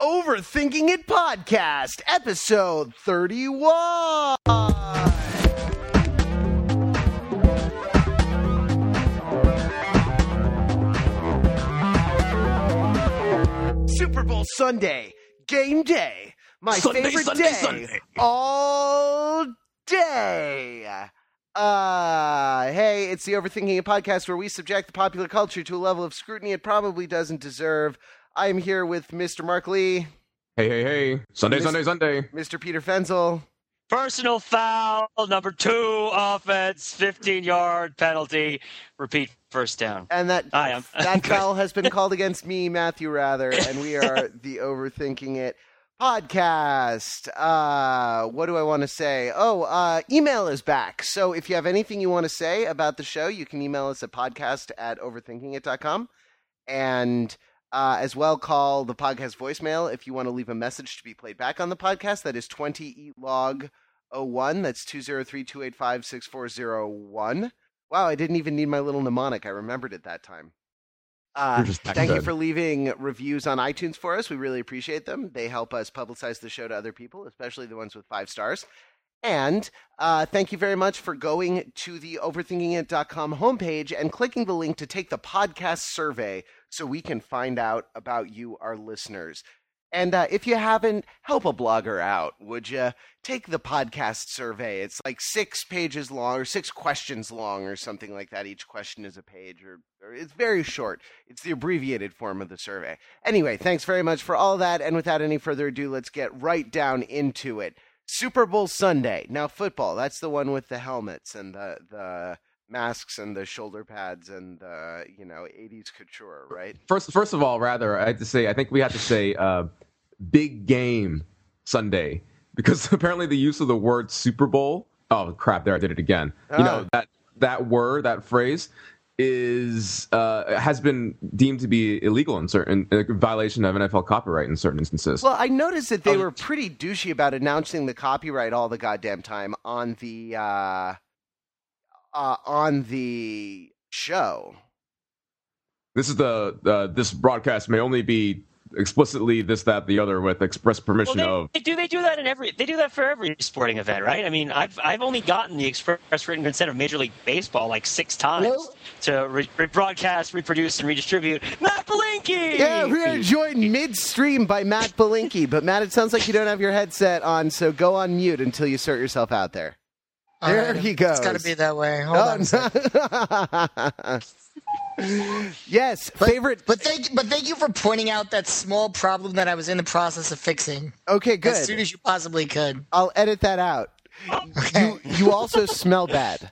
Overthinking It Podcast, episode 31. Super Bowl Sunday, game day. My Sunday, favorite Sunday, day Sunday. all day. Uh, hey, it's the Overthinking It podcast where we subject the popular culture to a level of scrutiny it probably doesn't deserve. I am here with Mr. Mark Lee, Hey, hey, hey. Sunday, Miss- Sunday, Sunday. Mr. Peter Fenzel, Personal foul, number two, offense, 15 yard penalty, repeat first down. and that I'm- that foul has been called against me, Matthew Wrather, and we are the Overthinking It podcast. Uh, what do I want to say? Oh, uh, email is back. So if you have anything you want to say about the show, you can email us at podcast at overthinkingit.com. And uh, as well, call the podcast voicemail if you want to leave a message to be played back on the podcast. That is 20 log 01. That's 203 285 6401. Wow, I didn't even need my little mnemonic. I remembered it that time. Uh, You're just back thank you for leaving reviews on iTunes for us. We really appreciate them. They help us publicize the show to other people, especially the ones with five stars. And uh, thank you very much for going to the overthinkingit.com homepage and clicking the link to take the podcast survey so we can find out about you, our listeners. And uh, if you haven't, help a blogger out, would you? Take the podcast survey. It's like six pages long or six questions long or something like that. Each question is a page, or, or it's very short. It's the abbreviated form of the survey. Anyway, thanks very much for all that. And without any further ado, let's get right down into it. Super Bowl Sunday. Now, football, that's the one with the helmets and the, the masks and the shoulder pads and the, you know, 80s couture, right? First, first of all, rather, I have to say, I think we have to say uh, big game Sunday because apparently the use of the word Super Bowl. Oh crap! There, I did it again. You Ah. know that that word, that phrase, is uh, has been deemed to be illegal in certain in violation of NFL copyright in certain instances. Well, I noticed that they Oh. were pretty douchey about announcing the copyright all the goddamn time on the uh, uh, on the show. this is the uh, this broadcast may only be explicitly this, that, the other with express Well, permission they, of. they do they do that in every they do that for every sporting event, right? I mean, I've I've only gotten the express written consent of Major League Baseball like six times Hello? to re- rebroadcast, reproduce, and redistribute. Matt Belinkie. Yeah, we are joined midstream by Matt Belinkie. But Matt, it sounds like you don't have your headset on, so go on mute until you sort yourself out there. There Alright, he goes. It's got to be that way. Hold Oh, on. a second. no. yes, But, favorite. But thank, but thank you for pointing out that small problem that I was in the process of fixing Okay, good. as soon as you possibly could. I'll edit that out. You you also smell bad.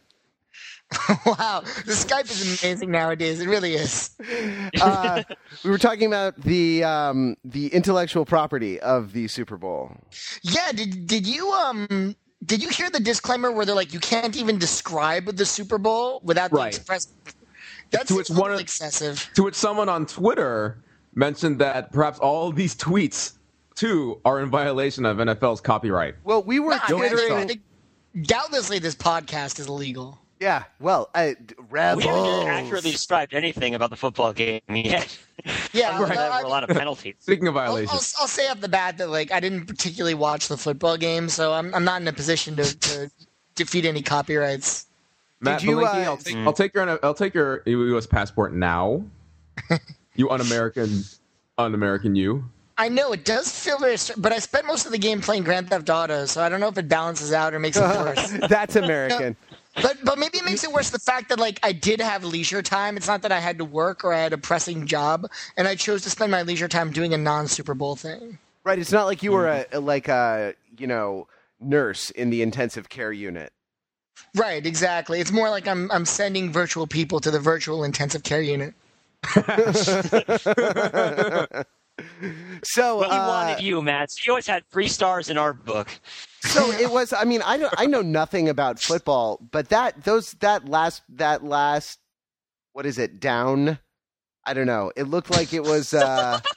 wow, the Skype is amazing nowadays. It really is. uh, we were talking about the um, the intellectual property of the Super Bowl. Yeah. Did did you um did you hear the disclaimer where they're like you can't even describe the Super Bowl without the Right. express? That's To which one of- excessive. To which someone on Twitter mentioned that perhaps all these tweets too are in violation of NFL's copyright. Well, we were No, I mean, I think- Doubtlessly, this podcast is illegal. Yeah, well, uh, We haven't rebels. accurately described anything about the football game yet. Yeah, Other than well, there were a lot of penalties. Speaking of I'll, I'll, violations, I'll say off the bat that like I didn't particularly watch the football game, so I'm I'm not in a position to, to defeat any copyrights. Matt you, Belinkie, uh, I'll, take, I'll take your I'll take your U.S. passport now. you un-American, un-American you. I know it does feel very, str- but I spent most of the game playing Grand Theft Auto, so I don't know if it balances out or makes it worse. That's American. but but maybe it makes it worse the fact that like I did have leisure time. It's not that I had to work or I had a pressing job, and I chose to spend my leisure time doing a non Super Bowl thing. Right, it's not like you were a, a- like a you know nurse in the intensive care unit. Right, exactly. It's more like I'm I'm sending virtual people to the virtual intensive care unit. So, But we uh, wanted you, Matt. So you always had three stars in our book. so it was. I mean, I don't, I know nothing about football, but that those that last that last what is it down? I don't know. It looked like it was. uh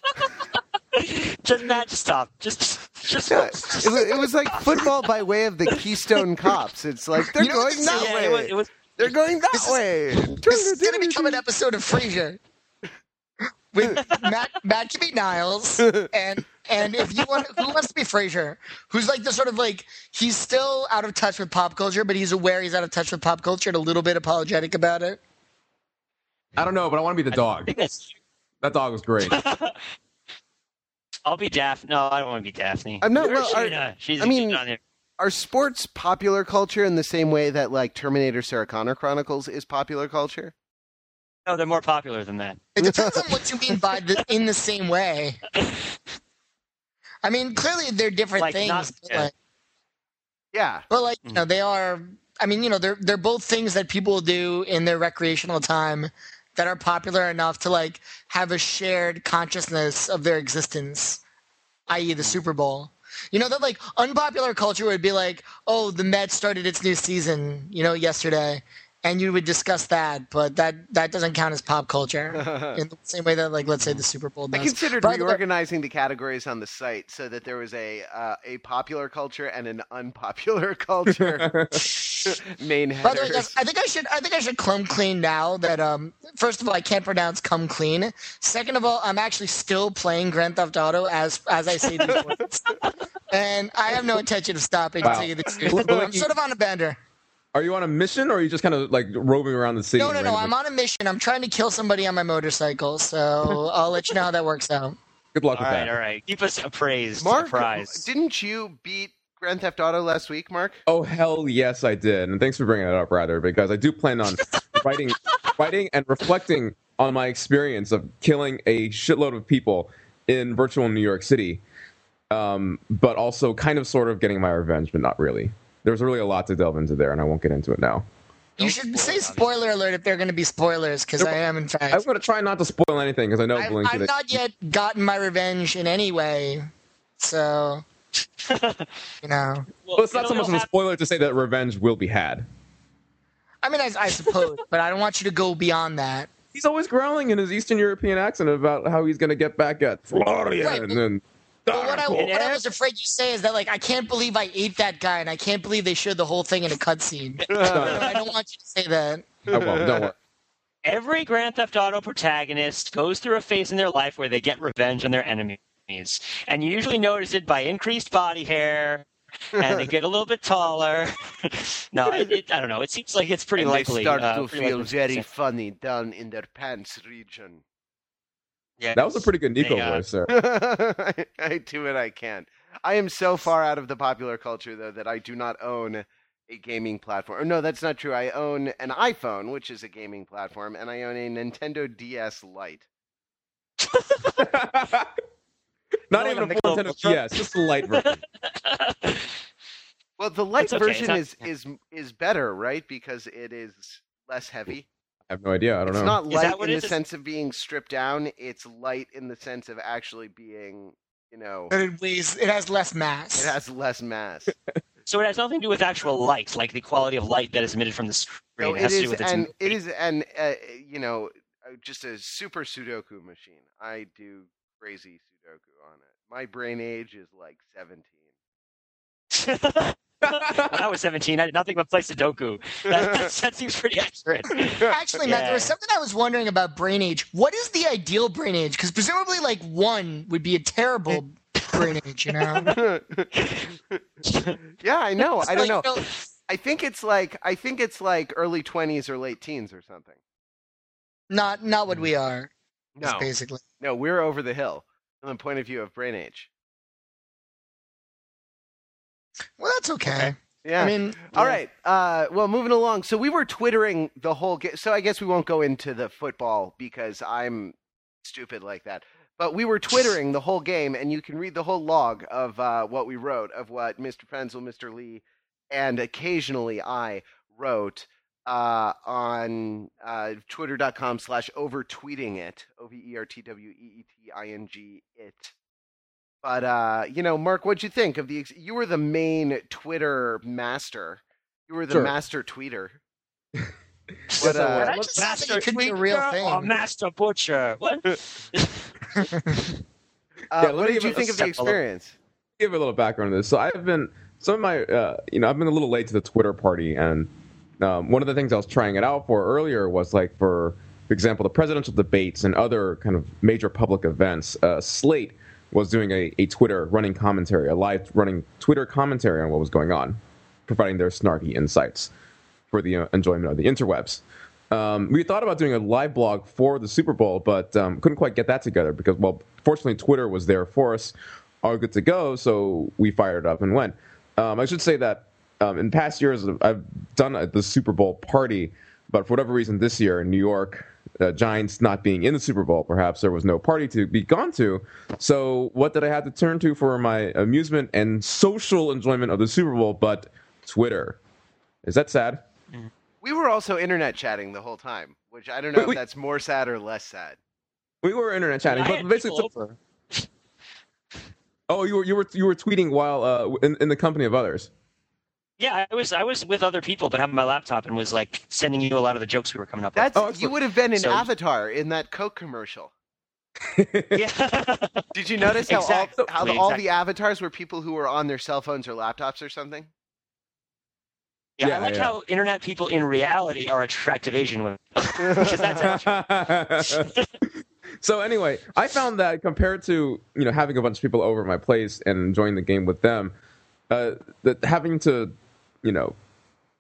Just Matt, just stop. Just, just. it, was, it was like football by way of the Keystone Cops. It's like they're You know going that yeah, way. it was, it was They're going that This is- way. This is going to become an episode of Frasier with Matt, Matt Kimmy Niles and And if you want, who wants to be Frasier? Who's like the sort of like he's still out of touch with pop culture, but he's aware he's out of touch with pop culture and a little bit apologetic about it. I don't know, but I want to be the dog. That dog was great. I'll be Daphne. No, I don't want to be Daphne. I'm not- Where's well, she? I- Uh, she's, I mean- on there. Are sports popular culture in the same way that like Terminator Sarah Connor Chronicles is popular culture? No, they're more popular than that. It depends on what you mean by the, in the same way. I mean, clearly they're different Like, things, not- but, yeah. like, Yeah. but like you know, they are. I mean, you know, they're they're both things that people do in their recreational time that are popular enough to like have a shared consciousness of their existence, i.e., the mm. Super Bowl. You know that like unpopular culture would be like, oh, the Mets started its new season, you know, yesterday, and you would discuss that, but that that doesn't count as pop culture in the same way that like let's say the Super Bowl I considered By the way- reorganizing the categories on the site so that there was a uh, a popular culture and an unpopular culture main By the way, headers. I think I should. I think I should come clean now. That um, first of all, I can't pronounce "come clean." Second of all, I'm actually still playing Grand Theft Auto as as I say these words, and I have no intention of stopping. Wow. To tell you the truth, Look, look, I'm sort of on a bender. Are you on a mission, or are you just kind of like roving around the city? No, no, no. I'm on a mission. I'm trying to kill somebody on my motorcycle. So I'll let you know how that works out. Good luck All with right, that. all right. Keep us appraised. Mark, apprised. didn't you beat Grand Theft Auto last week, Mark? Oh hell yes, I did, and thanks for bringing that up, rather, because I do plan on writing, writing and reflecting on my experience of killing a shitload of people in virtual New York City, um, but also kind of sort of getting my revenge, but not really. There's really a lot to delve into there, and I won't get into it now. You Don't should spoil say it, spoiler alert if they're going to be spoilers, because I am in fact. I'm going to try not to spoil anything because I know I've, I've not yet gotten my revenge in any way, so you know. well, it's not so much of a spoiler to say that revenge will be had. I mean, I, I suppose, but I don't want you to go beyond that. He's always growling in his Eastern European accent about how he's going to get back at Florian Right, and then. What I, what I was afraid you say is that, like, I can't believe I ate that guy, and I can't believe they showed the whole thing in a cutscene. I don't want you to say that. I won't. Don't worry. Every Grand Theft Auto protagonist goes through a phase in their life where they get revenge on their enemies. And you usually notice it by increased body hair, and they get a little bit taller. no, it, it, I don't know. It seems like it's pretty and likely. they start uh, to feel likely very funny down in their pants region. Yes. That was a pretty good Niko They, uh, voice, sir. I, I do what I can. I am so far out of the popular culture though that I do not own a gaming platform. Or no, that's not true. I own an iPhone, which is a gaming platform, and I own a Nintendo DS Lite. Not even a full Nintendo little- DS, just a light version. Well, the light okay, version it's is is is better, right? Because it is less heavy. I have no idea. I don't It's know. It's not light in the is? sense of being stripped down. It's light in the sense of actually being, you know, But it weighs, it has less mass. it has less mass. So it has nothing to do with actual light, like the quality of light that is emitted from the screen. No, it it has to do with its and it is, and uh, you know, uh, just a super Sudoku machine. I do crazy Sudoku on it. My brain age is like seventeen. when I was 17, I did nothing but play Sudoku. That, that seems pretty accurate. Actually, Matt, there was something I was wondering about brain age. What is the ideal brain age? Because presumably, like one would be a terrible brain age. You know, yeah, I know. I don't know. you I think it's like I think it's like early twenties or late teens or something. Not not what hmm. we are. No, basically. no, we're over the hill from the point of view of brain age. Well, that's okay. Okay. Yeah. I mean, All yeah. right. Uh, well, moving along. So we were twittering the whole. Ga- so I guess we won't go into the football because I'm stupid like that. But we were twittering the whole game, and you can read the whole log of uh, what we wrote, of what Mr. Fenzel, Mr. Lee, and occasionally I wrote uh, on uh, twitter.com slash overtweeting it, O V E R T W E E T I N G it. But uh, you know, Mark, what'd you think of the? Ex- you were the main Twitter master. You were the Sure. master tweeter. Yes, But, I uh, was. That just sounds like it a real thing. or Master Butcher? What? Uh, let what did you think of the step below. experience? give a little background on this. So I have been some of my, uh, you know, I've been a little late to the Twitter party, and um, one of the things I was trying it out for earlier was like for, for example, the presidential debates and other kind of major public events. Uh, Slate was doing a, a Twitter running commentary, a live running Twitter commentary on what was going on, providing their snarky insights for the uh, enjoyment of the interwebs. Um, we thought about doing a live blog for the Super Bowl, but um, couldn't quite get that together because, well, fortunately, Twitter was there for us, all good to go. So we fired up and went. Um, I should say that um, in past years, I've done a, the Super Bowl party, but for whatever reason, this year in New York, uh, Giants not being in the Super Bowl, perhaps there was no party to be gone to. So what did I have to turn to for my amusement and social enjoyment of the Super Bowl? But Twitter. Is that sad? We were also internet chatting the whole time, which I don't know Wait, if wait. that's more sad or less sad. We were internet chatting, but basically, people over. oh, you were you were you were tweeting while uh, in, in the company of others. Yeah, I was I was with other people, but having my laptop and was like sending you a lot of the jokes we were coming up That's Oh, you would have been an So- Avatar in that Coke commercial. Yeah. Did you notice how Exactly, all, how the, all exactly. the avatars were people who were on their cell phones or laptops or something? Yeah, Yeah, I like yeah. how internet people in reality are attractive Asian women. Because that's actually so anyway, I found that compared to you know having a bunch of people over at my place and enjoying the game with them, uh, that having to you know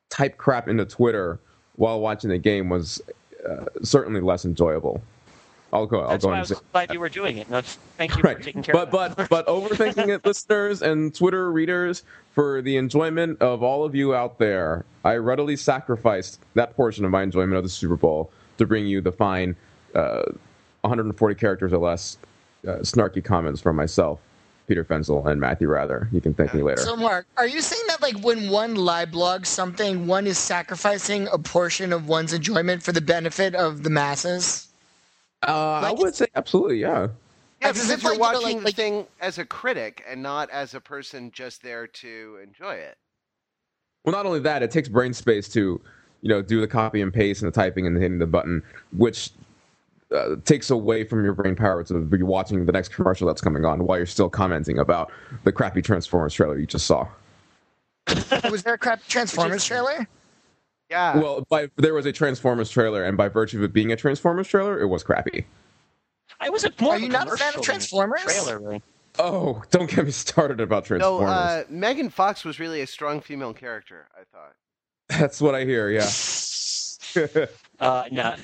type crap into Twitter while watching the game was uh, certainly less enjoyable. I'll go. I'll that's go why I was say. glad you were doing it. No, thank you for Right, taking care but of but but overthinking it, listeners and Twitter readers, for the enjoyment of all of you out there, I readily sacrificed that portion of my enjoyment of the Super Bowl to bring you the fine, uh, 140 characters or less, uh, snarky comments from myself, Peter Fenzel, and Matthew Wrather. You can thank me later. So, Mark, are you saying that like when one live blogs something, one is sacrificing a portion of one's enjoyment for the benefit of the masses? Uh, I would say absolutely, yeah. Yeah, as because if, you're like, you know, watching like- the thing as a critic and not as a person just there to enjoy it. Well, not only that, it takes brain space to, you know, do the copy and paste and the typing and hitting the button, which uh, takes away from your brain power to be watching the next commercial that's coming on while you're still commenting about the crappy Transformers trailer you just saw. Was there a crap Transformers trailer? Yeah. Well, by, there was a Transformers trailer, and by virtue of it being a Transformers trailer, it was crappy. I was a more Are you not a fan of Transformers? Trailer, really. Oh, don't get me started about no, Transformers. uh, Megan Fox was really a strong female character, I thought. That's what I hear. Yeah. Uh, no.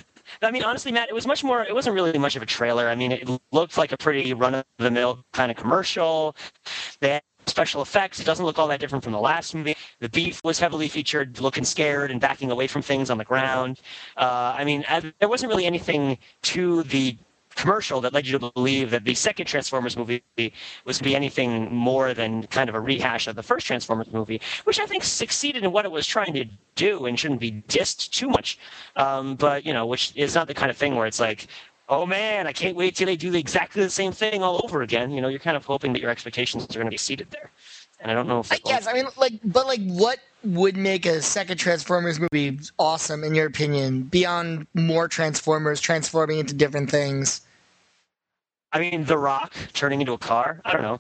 I mean, honestly, Matt, it was much more. It wasn't really much of a trailer. I mean, it looked like a pretty run-of-the-mill kind of commercial. They had special effects. It doesn't look all that different from the last movie. The beef was heavily featured, looking scared and backing away from things on the ground. Uh, I mean, there wasn't really anything to the commercial that led you to believe that the second Transformers movie was to be anything more than kind of a rehash of the first Transformers movie, which I think succeeded in what it was trying to do and shouldn't be dissed too much. Um, but you know, which is not the kind of thing where it's like, oh man, I can't wait till they do exactly the same thing all over again. You know, you're kind of hoping that your expectations are going to be seated there, and I don't know if I guess. I mean, like, but like, what would make a second Transformers movie awesome in your opinion? Beyond more Transformers transforming into different things. I mean, The Rock turning into a car. I don't know.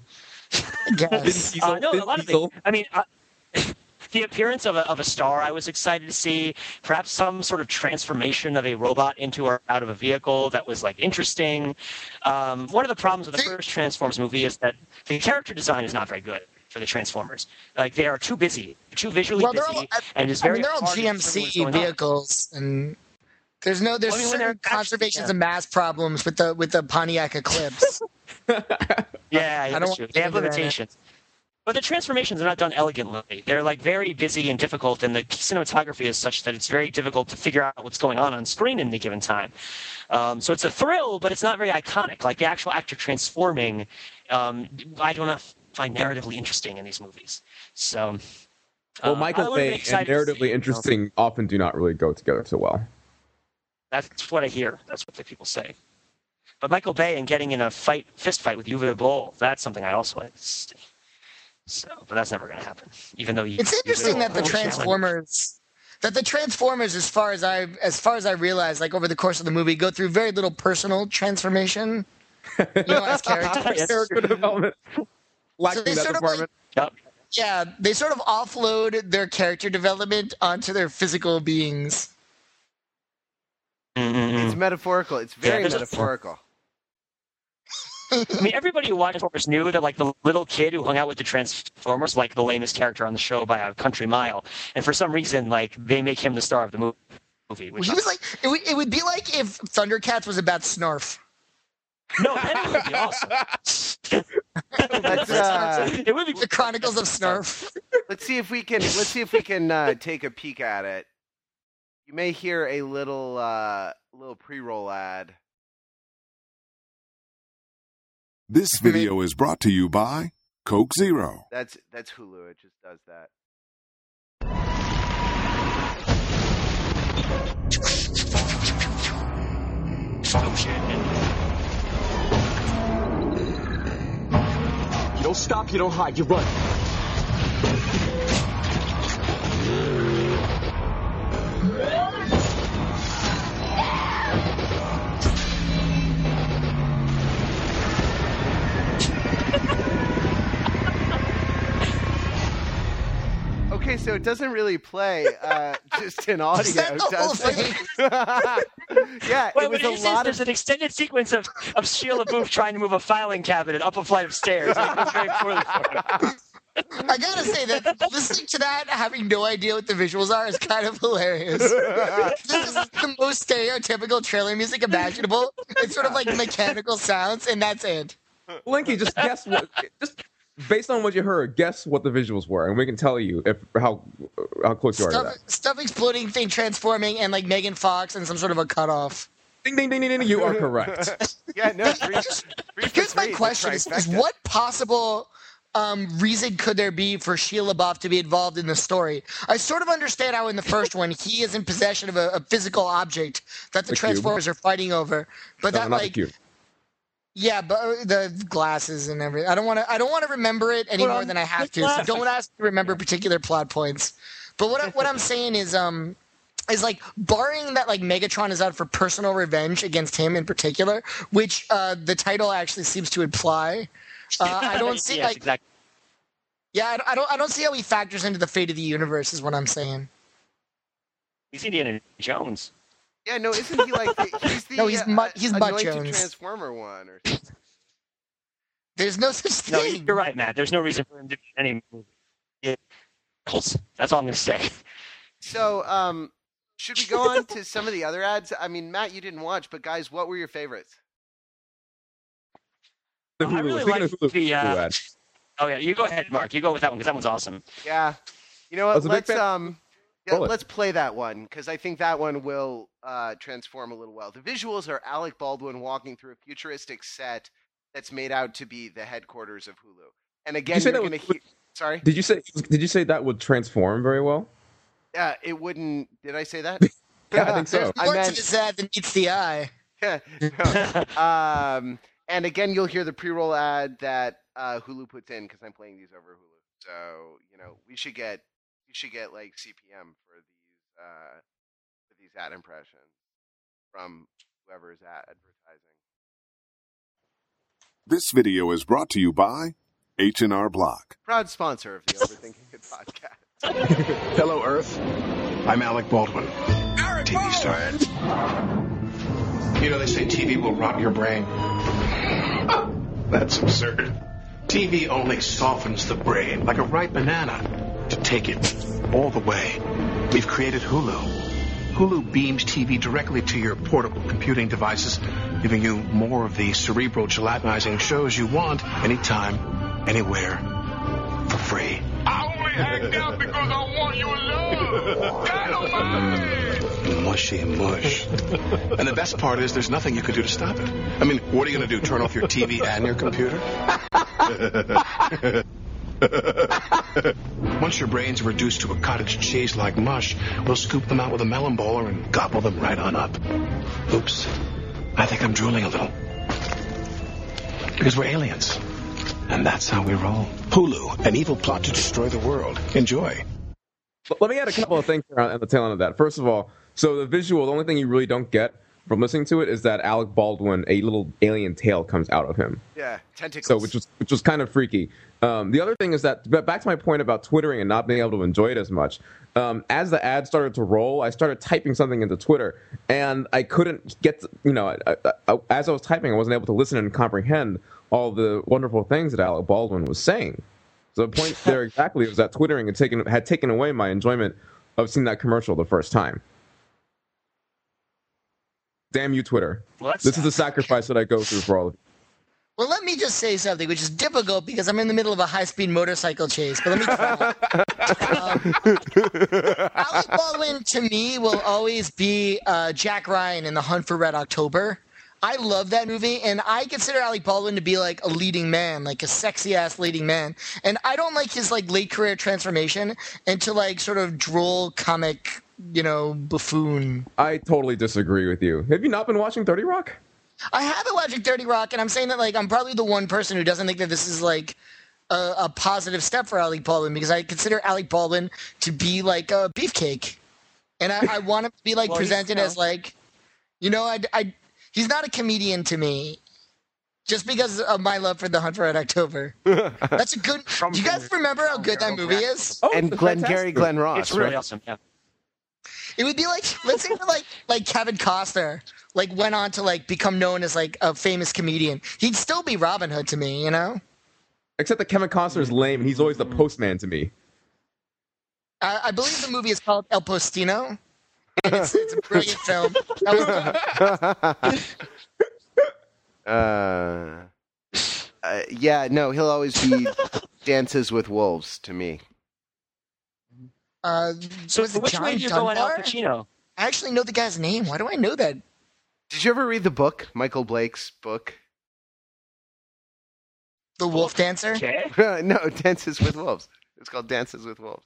I Uh, no, a lot of things. I mean, uh, the appearance of a, of a star, I was excited to see. Perhaps some sort of transformation of a robot into or out of a vehicle that was like interesting. Um, one of the problems with the first Transformers movie is that the character design is not very good for the Transformers. Like they are too busy, too visually Well, busy, all, I, and it's I very. mean, they're all hard to discern what's GMC going on. vehicles, and there's no there's Well, I mean, when certain they're conservations yeah. and mass problems with the with the Pontiac Eclipse. Yeah, I don't that's want true. They have get into that. limitations. But the transformations are not done elegantly. They're like very busy and difficult, and the cinematography is such that it's very difficult to figure out what's going on on screen in any given time. Um, so it's a thrill, but it's not very iconic. Like the actual actor transforming, um, I do not find narratively interesting in these movies. So, Well, uh, Michael would've Bay and excited to see it, narratively you know. interesting often do not really go together so well. That's what I hear. That's what the people say. But Michael Bay and getting in a fight, fist fight with Uwe Boll, that's something I also like to see. So, but that's never going to happen. Even though you, It's interesting that the Boll- Transformers that the Transformers, as far as I as far as I realize, like over the course of the movie, go through very little personal transformation. You know, as characters. Character development. Lacking they that sort of, like- Yep. Yeah, they sort of offload their character development onto their physical beings. Mm-mm-mm. It's metaphorical. It's very there's a- metaphorical. I mean, everybody who watched Transformers knew that, like, the little kid who hung out with the Transformers, like, the lamest character on the show by a country mile. And for some reason, like, they make him the star of the movie. Which he was like, it would, it would be like if Thundercats was about Snarf. no, that would be awesome. Uh, it would be The Chronicles of Snarf. let's see if we can let's see if we can uh, take a peek at it. You may hear a little uh, little pre-roll ad. This video is brought to you by Coke Zero. That's that's Hulu. It just does that. You don't stop, you don't hide, you run. Okay, so it doesn't really play uh, just in audio, Is that the whole does it? yeah, Well, it was what a is, is lot there's an extended sequence of, of Shia LaBeouf trying to move a filing cabinet up a flight of stairs. And it goes very poorly. I gotta say that listening to that, having no idea what the visuals are, is kind of hilarious. this is the most stereotypical trailer music imaginable. It's sort of like mechanical sounds, and that's it. Linky, just guess what. Just based on what you heard, guess what the visuals were, and we can tell you if how how close you are to Stuff, that. stuff exploding, thing transforming, and like Megan Fox and some sort of a cutoff. Ding ding ding ding ding. You are correct. yeah, no. Three, three Here's my question: is, is what possible um, reason could there be for Shia LaBeouf to be involved in the story? I sort of understand how in the first one he is in possession of a, a physical object that the, The cube. Transformers are fighting over, but No, that not the like cube. Yeah, but uh, the glasses and everything. I don't want to. I don't want to remember it any more than I have to. So don't ask me to remember particular plot points. But what I, what I'm saying is um is like barring that like Megatron is out for personal revenge against him in particular, which uh, the title actually seems to imply. Uh, I don't see yes, like exactly. yeah, I don't- I don't I don't see how he factors into the fate of the universe. Is what I'm saying. He's Indiana Jones. Yeah, no, isn't he like the, he's the No, he's uh, Mutt- he's Mutt anointed Jones. Transformer one or something? There's no such No, thing. you're right, Matt. There's no reason for him to be in any movie. Yeah. That's all I'm going to say. So, um, should we go on to some of the other ads? I mean, Matt, you didn't watch, but guys, what were your favorites? The I really like the, uh, Oh, yeah. You go ahead, Mark. You go with that one because that one's awesome. Yeah, you know what? was a big Let's fan- um, yeah, let's play that one because I think that one will uh, transform a little well. The visuals are Alec Baldwin walking through a futuristic set that's made out to be the headquarters of Hulu. And again, say you're going to hear. Sorry, Did you say? Did you say that would transform very well? yeah, it wouldn't. Did I say that? Yeah, I think so. There's I more meant- to this ad than meets the eye. Yeah. no. um, and again, you'll hear the pre-roll ad that uh, Hulu puts in because I'm playing these over Hulu. So you know, we should get we should get like CPM for these uh, for these ad impressions from whoever is ad- advertising. This video is brought to you by H&R Block. Proud sponsor of the Overthinking It podcast. Hello, Earth. I'm Alec Baldwin, TV star. You know, they say TV will rot your brain. That's absurd. TV only softens the brain like a ripe banana to take it all the way. We've created Hulu. Hulu beams TV directly to your portable computing devices, giving you more of the cerebral gelatinizing shows you want anytime, anywhere, for free. I only act out because I want your love. Dynamite! Mushy mush. and the best part is there's nothing you can do to stop it. I mean, what are you going to do? Turn off your TV and your computer? Once your brains are reduced to a cottage cheese like mush, we'll scoop them out with a melon bowler and gobble them right on up. Oops. I think I'm drooling a little. Because we're aliens. And that's how we roll. Hulu, an evil plot to destroy the world. Enjoy. Let me add a couple of things around at the tail end of that. First of all, so the visual, the only thing you really don't get from listening to it is that Alec Baldwin, a little alien tail comes out of him. Yeah, tentacles. So which was which was kind of freaky. Um, the other thing is that but back to my point about twittering and not being able to enjoy it as much. Um, as the ad started to roll, I started typing something into Twitter, and I couldn't get to- you know I, I, I, as I was typing, I wasn't able to listen and comprehend all the wonderful things that Alec Baldwin was saying. So the point there exactly was that twittering had taken had taken away my enjoyment of seeing that commercial the first time. Damn you, Twitter! Well, This is the sacrifice that I go through for all of you. Well, let me just say something, which is difficult because I'm in the middle of a high-speed motorcycle chase. But let me try. um, Alec Baldwin, to me, will always be uh, Jack Ryan in The Hunt for Red October. I love that movie, and I consider Alec Baldwin to be like a leading man, like a sexy ass leading man. And I don't like his like late career transformation into like sort of droll comic, you know, buffoon. I totally disagree with you. Have you not been watching Thirty Rock? I haven't watched Thirty Rock, and I'm saying that like I'm probably the one person who doesn't think that this is like a, a positive step for Alec Baldwin because I consider Alec Baldwin to be like a beefcake, and I, I want him to be like Well, presented as like, you know, I, I he's not a comedian to me. Just because of my love for The Hunt for Red October, that's a good. From Do you guys remember how good that movie is? Oh, and it's Glenn fantastic. Gary, Glenn Ross. It's really right? awesome. Yeah. It would be like let's say that, like like Kevin Costner like went on to like become known as like a famous comedian. He'd still be Robin Hood to me, you know. Except that Kevin Costner's lame, and he's always the postman to me. I, I believe the movie is called El Postino. And it's, it's a brilliant film. Uh, uh, yeah, no, he'll always be Dances with Wolves to me. Uh, So was it which John way do you go on Al Pacino? I actually know the guy's name. Why do I know that? Did you ever read the book, Michael Blake's book? The Wolf Dancer. Okay. no, Dances with Wolves. It's called Dances with Wolves.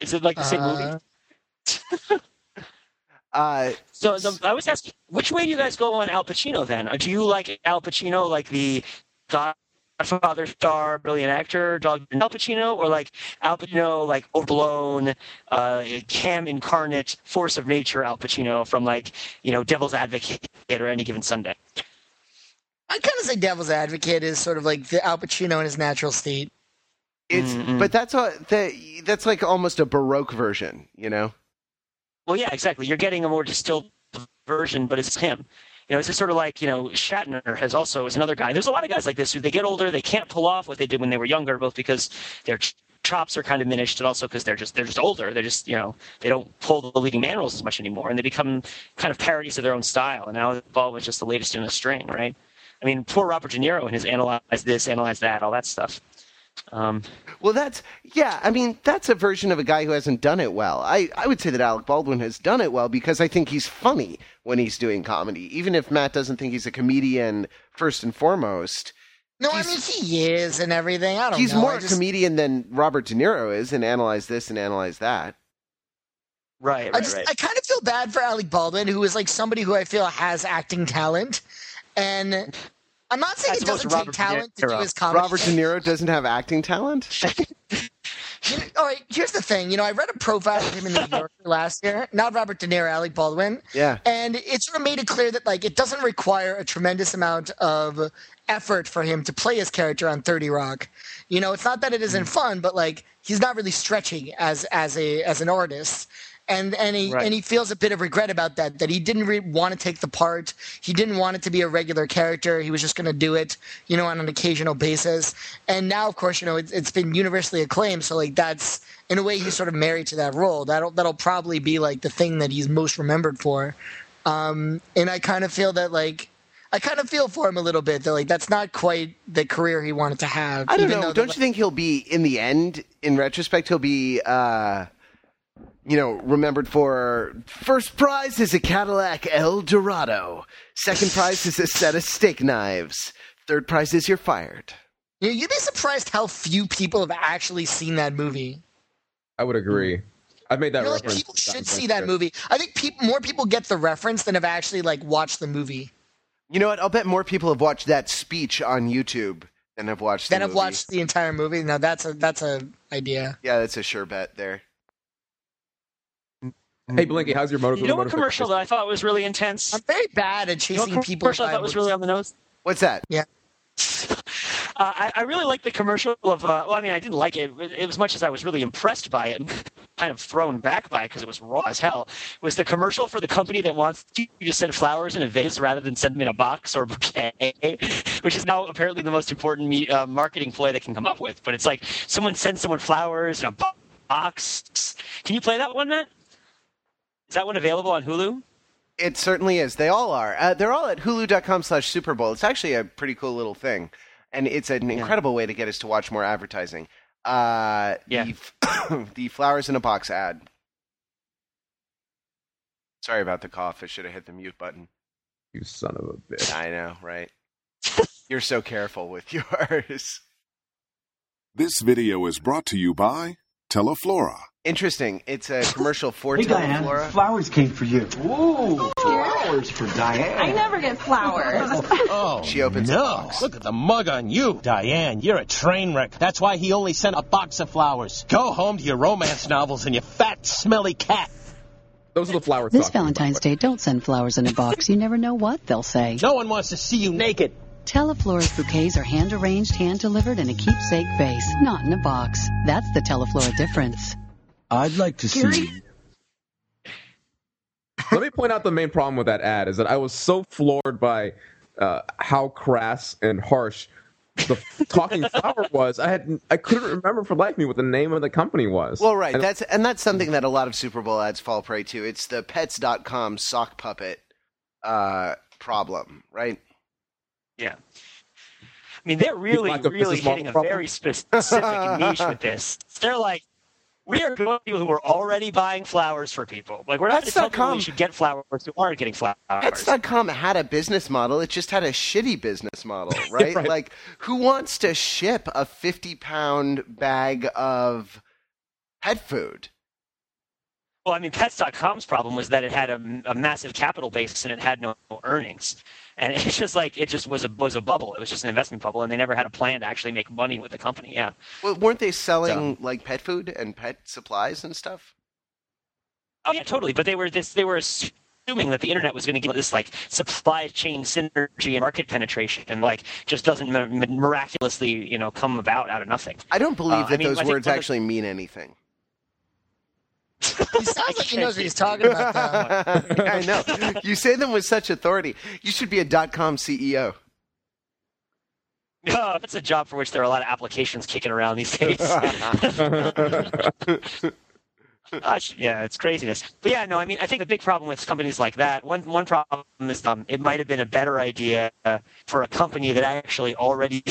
Is it like the same Uh, movie? Uh, So the, I was asking, which way do you guys go on Al Pacino then? Or do you like Al Pacino like the Godfather star, brilliant actor, dog Al Pacino, or like Al Pacino like overblown, uh, cam incarnate, force of nature Al Pacino from like you know Devil's Advocate or Any Given Sunday? I kind of say Devil's Advocate is sort of like the Al Pacino in his natural state. it's Mm-mm. but that's a that, that's like almost a baroque version, you know. Well, yeah, exactly. You're getting a more distilled version, but it's him. You know, it's just sort of like you know Shatner has also is another guy. There's a lot of guys like this who they get older, they can't pull off what they did when they were younger, both because their chops are kind of diminished, and also because they're just they're just older. They're just you know they don't pull the leading man roles as much anymore, and they become kind of parodies of their own style. And now Baldwin's just the latest in a string, right? I mean, poor Robert De Niro and his analyze this, analyze that, all that stuff. Um, Well, that's yeah. I mean, that's a version of a guy who hasn't done it well. I I would say that Alec Baldwin has done it well because I think he's funny when he's doing comedy, even if Matt doesn't think he's a comedian first and foremost. No, I mean he is and everything. I don't know. He's know. more I a just- comedian than Robert De Niro is, and analyze this and analyze that. right, I right, just right. I kind of feel bad for Alec Baldwin, who is like somebody who I feel has acting talent, and I'm not saying As it doesn't take Robert De talent to do his comedy. Robert De Niro doesn't have acting talent. You know- all right, here's the thing. You know, I read a profile of him in the New Yorker last year. Not Robert De Niro, Alec Baldwin. Yeah. And it sort of made it clear that like it doesn't require a tremendous amount of effort for him to play his character on 30 Rock. You know, it's not that it isn't mm. fun, but like he's not really stretching as as a as an artist. And and he Right. and he feels a bit of regret about that. That he didn't re- want to take the part. He didn't want it to be a regular character. He was just going to do it, you know, on an occasional basis. And now, of course, you know, it's, it's been universally acclaimed. So like that's in a way he's sort of married to that role. That'll that'll probably be like the thing that he's most remembered for. Um, and I kind of feel that like I kind of feel for him a little bit that like that's not quite the career he wanted to have. I don't even know. Don't the- you think he'll be in the end? In retrospect, he'll be, uh, you know, remembered for first prize is a Cadillac El Dorado. Second prize is a set of steak knives. Third prize is you're fired. You- You'd be surprised how few people have actually seen that movie. I would agree. I've made that You know, like reference. people should see that movie. I think peop more people get the reference than have actually like watched the movie. You know what? I'll bet more people have watched that speech on YouTube than have watched. Than the have movie. watched the entire movie. Now that's a that's a idea. Yeah, that's a sure bet there. Hey, Blinky, how's your motor? You know what commercial that? I thought was really intense? I'm very bad at You know chasing what people. commercial I thought was really on the nose? What's that? Yeah. Uh, I, I really like the commercial of. Uh, well, I mean, I didn't like it as much as I was really impressed by it. and kind of thrown back by it because it was raw as hell was the commercial for the company that wants you to send flowers in a vase rather than send them in a box or a bouquet, which is now apparently the most important me, uh, marketing ploy they can come up with. But it's like someone sends someone flowers in a box. Can you play that one, Matt? Is that one available on Hulu? It certainly is. They all are. Uh, they're all at hulu.com slash Super Bowl. It's actually a pretty cool little thing. And it's an incredible way to get us to watch more advertising. Uh, Yeah. The, f- the flowers in a box ad. Sorry about the cough. I should have hit the mute button. You son of a bitch. I know, right? You're so careful with yours. This video is brought to you by Teleflora. Interesting. It's a commercial for Hey, Diane, Teleflora. flowers came for you. Ooh, flowers for Diane. I never get flowers. Oh, She opens a no. box. Look at the mug on you. Diane, you're a train wreck. That's why he only sent a box of flowers. Go home to your romance novels and your fat, smelly cat. Those are the flowers. This talking, by the Valentine's. Day, don't send flowers in a box. You never know what they'll say. No one wants to see you naked. Teleflora's bouquets are hand arranged, hand delivered in a keepsake vase, not in a box. That's the Teleflora difference. I'd like to see- Let me point out the main problem with that ad is that I was so floored by uh, how crass and harsh the talking flower was. I had I couldn't remember for the life me what the name of the company was. Well, right. And- That's and that's something that a lot of Super Bowl ads fall prey to. It's the Pets.com sock puppet uh, problem, right? Yeah. I mean, they're really, like really hitting a problem? very specific niche with this. They're like, we are going people who are already buying flowers for people. Like, we're not to people you should get flowers who aren't getting flowers. Pets.com had a business model. It just had a shitty business model, right? Right. Like, who wants to ship a 50 pound bag of pet food? Well, I mean, Pets.com's problem was that it had a, a massive capital base and it had no earnings, and it's just like it just was a was a bubble. It was just an investment bubble, and they never had a plan to actually make money with the company. Yeah. Well, weren't they selling like pet food and pet supplies and stuff? Oh yeah, totally. But they were this. They were assuming that the internet was going to give this like supply chain synergy and market penetration, and like just doesn't mi- mi- miraculously, you know, come about out of nothing. I don't believe Uh, I that mean, those I words actually mean anything. He sounds like he knows what he's talking about, though. I know. You say them with such authority. You should be a dot com CEO. No, that's a job for which there are a lot of applications kicking around these days. Gosh, yeah, it's craziness. But yeah, no, I mean, I think the big problem with companies like that, one one problem is um, it might have been a better idea for a company that actually already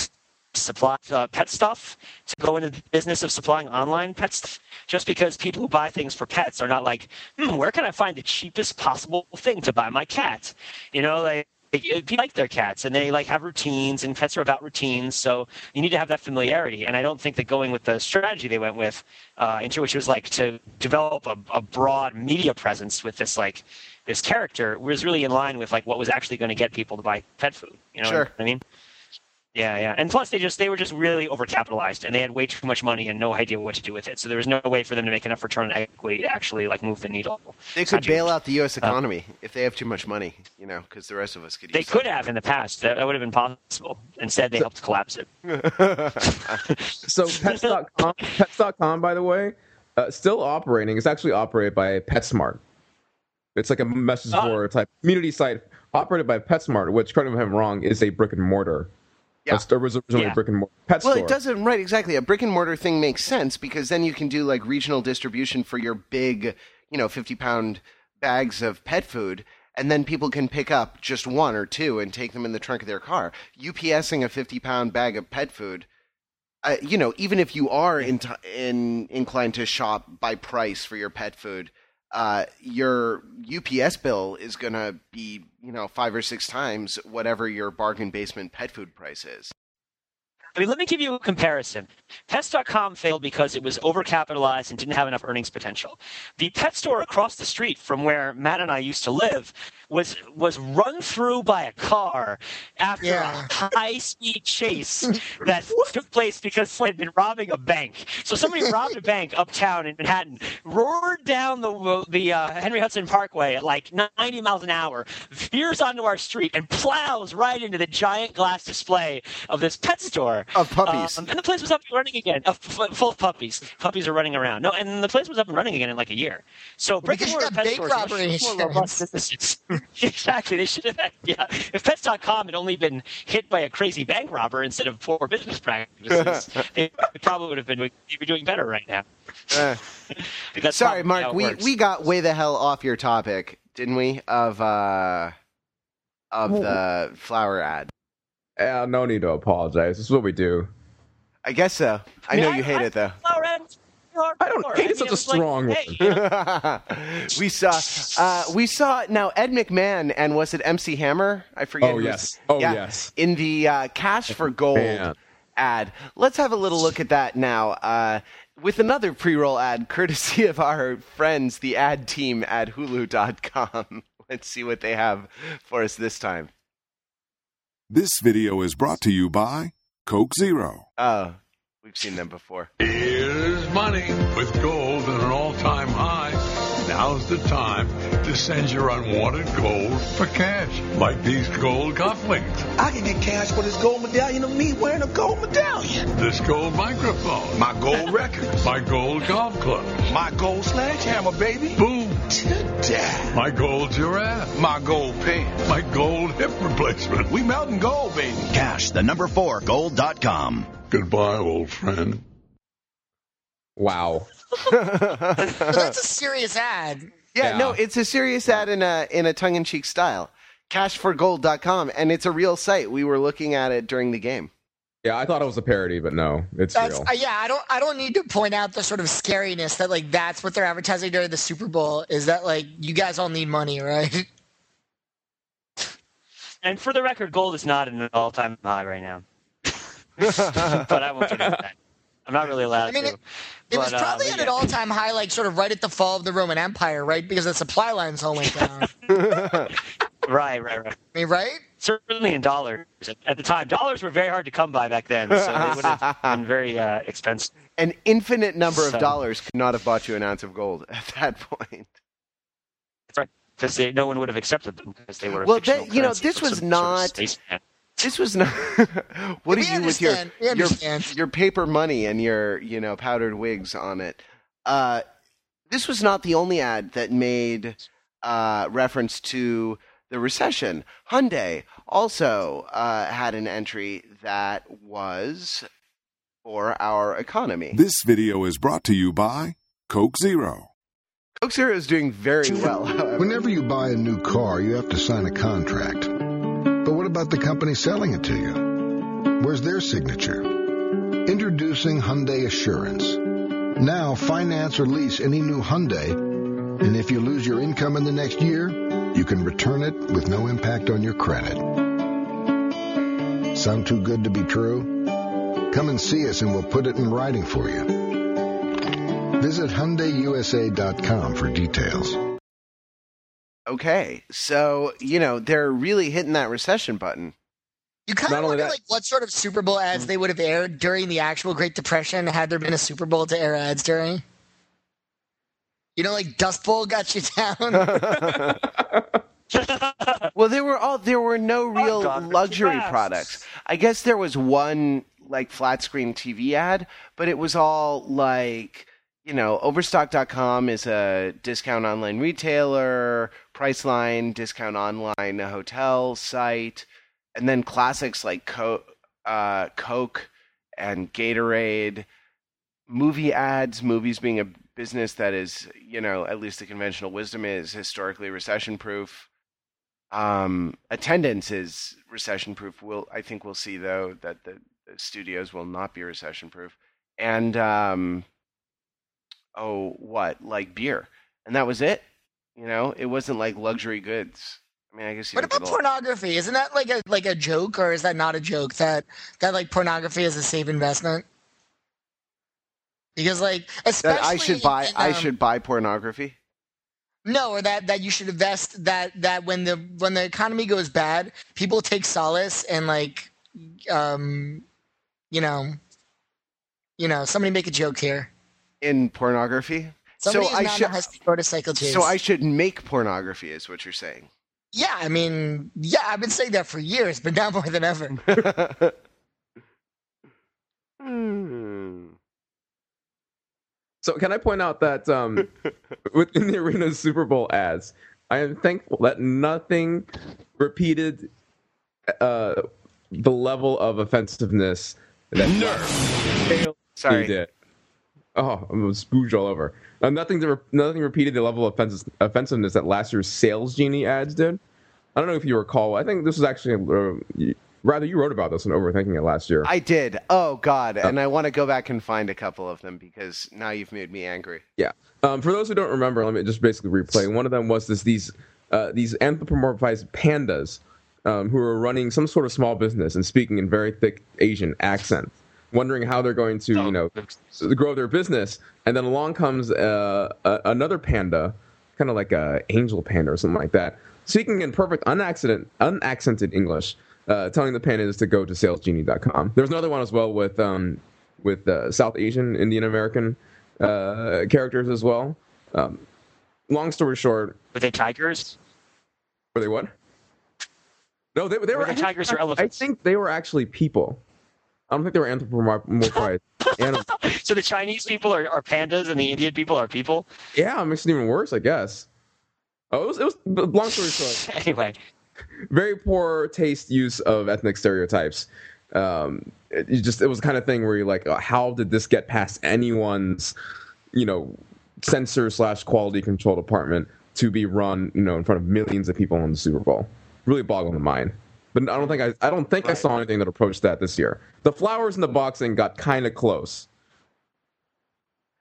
supplies uh, pet stuff to go into the business of supplying online pet stuff. Just because people who buy things for pets are not like, hmm, where can I find the cheapest possible thing to buy my cat? You know, like people like their cats and they like have routines and pets are about routines so you need to have that familiarity and i don't think that going with the strategy they went with uh, into which was like to develop a, a broad media presence with this like this character was really in line with like what was actually going to get people to buy pet food you know Sure. what i mean yeah yeah and plus they just they were just really overcapitalized and they had way too much money and no idea what to do with it so there was no way for them to make enough return on equity to actually like move the needle They could bail out the U.S. economy if they have too much money, you know, because the rest of us could use They could have in the past. That, that would have been possible. Instead, they helped collapse it. So pets.com, pets.com, by the way, uh, still operating. It's actually operated by PetSmart. It's like a message Oh. board type community site operated by PetSmart, which, correct me if I'm wrong, is a brick and mortar. Yeah. It was originally Yeah. a brick and mortar pet Well, store. it doesn't right exactly. A brick and mortar thing makes sense because then you can do like regional distribution for your big, you know, fifty pound bags of pet food, and then people can pick up just one or two and take them in the trunk of their car. UPSing a fifty pound bag of pet food. Uh, you know, even if you are in, in inclined to shop by price for your pet food, uh, your UPS bill is going to be, you know, five or six times whatever your bargain basement pet food price is. I mean, let me give you a comparison. Pets.com failed because it was overcapitalized and didn't have enough earnings potential. The pet store across the street from where Matt and I used to live was was run through by a car after Yeah. a high speed chase that took place because someone had been robbing a bank. So somebody robbed a bank uptown in Manhattan, roared down the the uh, Henry Hudson Parkway at like 90 miles an hour, veers onto our street, and plows right into the giant glass display of this pet store Of puppies. Um, and the place was up and running again, uh, f- full of puppies. Puppies are running around. No, and the place was up and running again in like a year. So brick and Because you mortar got pet bank stores are much robbery more robust businesses. exactly. They should have. Yeah. If Pets.com had only been hit by a crazy bank robber instead of poor business practices, they probably would have been you'd be doing better right now. Uh, sorry, Mark. We works. we got way the hell off your topic, didn't we? Of uh, of the flower ad. Uh, no need to apologize. This is what we do. I guess so. I know mean, you hate I- it though. Flower ads are I don't hardcore. hate is mean, such a it was like, strong hey, you know, we saw uh, we saw now Ed McMahon and was it MC Hammer? I forget. Oh, yes. Oh, yeah, yes. In the uh, Cash for Gold Man. ad. Let's have a little look at that now. Uh, with another pre-roll ad, courtesy of our friends, the ad team at Hulu.com. Let's see what they have for us this time. This video is brought to you by Coke Zero. Oh, we've seen them before. Here's money with gold at an all-time high. Now's the time to send your unwanted gold for cash, like these gold cufflinks, I can get cash for this gold medallion of me wearing a gold medallion. this gold microphone, My gold records. my gold golf club, My gold sledgehammer, baby. boom, To my gold giraffe, My gold pen. my gold hip replacement. We melting gold, baby. Cash, the number four, gold.com. Goodbye, old friend. Wow. That's a serious ad. Yeah, Yeah. no, it's a serious ad in a in a tongue in cheek style. Cashforgold.com, and it's a real site. We were looking at it during the game. Yeah, I thought it was a parody, but no, it's That's real. uh, yeah. I don't. I don't need to point out the sort of scariness that like that's what they're advertising during the Super Bowl. Is that like you guys all need money, right? And for the record, gold is not at an all-time high right now. but I won't get into that. I'm not really allowed I mean, to. it, it was But, uh, probably but at an all-time high, like sort of right at the fall of the Roman Empire, right? Because the supply lines all went down. Right, right, right. I mean, right? Certainly in dollars at, at the time. Dollars were very hard to come by back then, so they would have been very uh, expensive. An infinite number of So- dollars could not have bought you an ounce of gold at that point. Right, because no one would have accepted them because they were. Well, fictional that- you know, this was some sort of not- spaceman. This was not. what We do you with your your your paper money and your you know powdered wigs on it? Uh, this was not the only ad that made uh, reference to the recession. Hyundai also uh, had an entry that was for our economy. This video is brought to you by Coke Zero. Coke Zero is doing very well. However. Whenever you buy a new car, you have to sign a contract. About the company selling it to you? Where's their signature? Introducing Hyundai Assurance. Now finance or lease any new Hyundai, and if you lose your income in the next year, you can return it with no impact on your credit. Sound too good to be true? Come and see us and we'll put it in writing for you. Visit HyundaiUSA.com for details. Okay, so you know they're really hitting that recession button. You kind Not of wonder like what sort of Super Bowl ads they would have aired during the actual Great Depression had there been a Super Bowl to air ads during. You know, like Dust Bowl got you down. Well, there were all there were no real God, luxury products. I guess there was one like flat screen TV ad, but it was all like you know, Overstock.com is a discount online retailer, Priceline discount online hotel site, and then classics like Co- uh, Coke and Gatorade, movie ads, movies being a business that is, you know, at least the conventional wisdom is historically recession proof. Um, attendance is recession proof. We'll, I think we'll see though that the, the studios will not be recession proof. And um, oh, what like beer, and that was it. You know, it wasn't like luxury goods. I mean, I guess you what about pornography? Isn't that like a like a joke, or is that not a joke? That that like pornography is a safe investment? Because like, especially that I should buy. in, I um, should buy pornography. No, or that that you should invest that that when the when the economy goes bad, people take solace and like, um, you know, you know, somebody make a joke here. In pornography. Somebody so I not should. a husky motorcycle chase. So I should make pornography, is what you're saying. Yeah, I mean, yeah, I've been saying that for years, but now more than ever. Hmm. So can I point out that um, within the arena's Super Bowl ads, I am thankful that nothing repeated uh, the level of offensiveness that Nerf Sorry. did. Oh, I'm spooged all over. Uh, nothing to re- nothing repeated the level of offensive, offensiveness that last year's Sales Genie ads did. I don't know if you recall. I think this was actually uh, Wrather you wrote about this and overthinking it last year. I did. Oh God, and I want to go back and find a couple of them because now you've made me angry. Yeah. Um, for those who don't remember, let me just basically replay. One of them was this these uh, these anthropomorphized pandas um, who are running some sort of small business and speaking in very thick Asian accent, wondering how they're going to you know grow their business. And then along comes uh, a, another panda, kind of like a angel panda or something like that, speaking in perfect unaccented unaccented English, uh, telling the pandas to go to salesgenie.com. There was another one as well with um, with uh, South Asian Indian American uh, characters as well. Um, long story short, Were they tigers? were they what? No, they, they Were were they tigers or I think they were actually people. I don't think they were anthropomorphized animals. So the Chinese people are, are pandas and the Indian people are people. Yeah, it makes it even worse, I guess. Oh, it was, it was long story short. Anyway, very poor taste use of ethnic stereotypes. Um, it, you just it was the kind of thing where you're like, oh, how did this get past anyone's, you know, censor slash quality control department to be run, you know, in front of millions of people in the Super Bowl? Really boggling the mind. But I don't think I I don't think I saw anything that approached that this year. The flowers in the boxing got kind of close.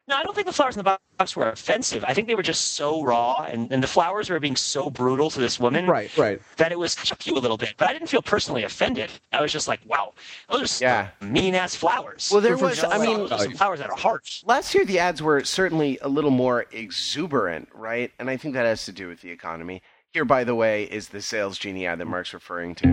no, I don't think the flowers in the box were offensive. I think they were just so raw, and, and the flowers were being so brutal to this woman, Right, right. that it was shook you a little bit. But I didn't feel personally offended. I was just like, wow, those are Yeah. mean ass flowers. Well, there For- was- I mean- some flowers that are harsh. Last year, the ads were certainly a little more exuberant, right? And I think that has to do with the economy. Here, by the way, is the sales genie ad that Mark's referring to.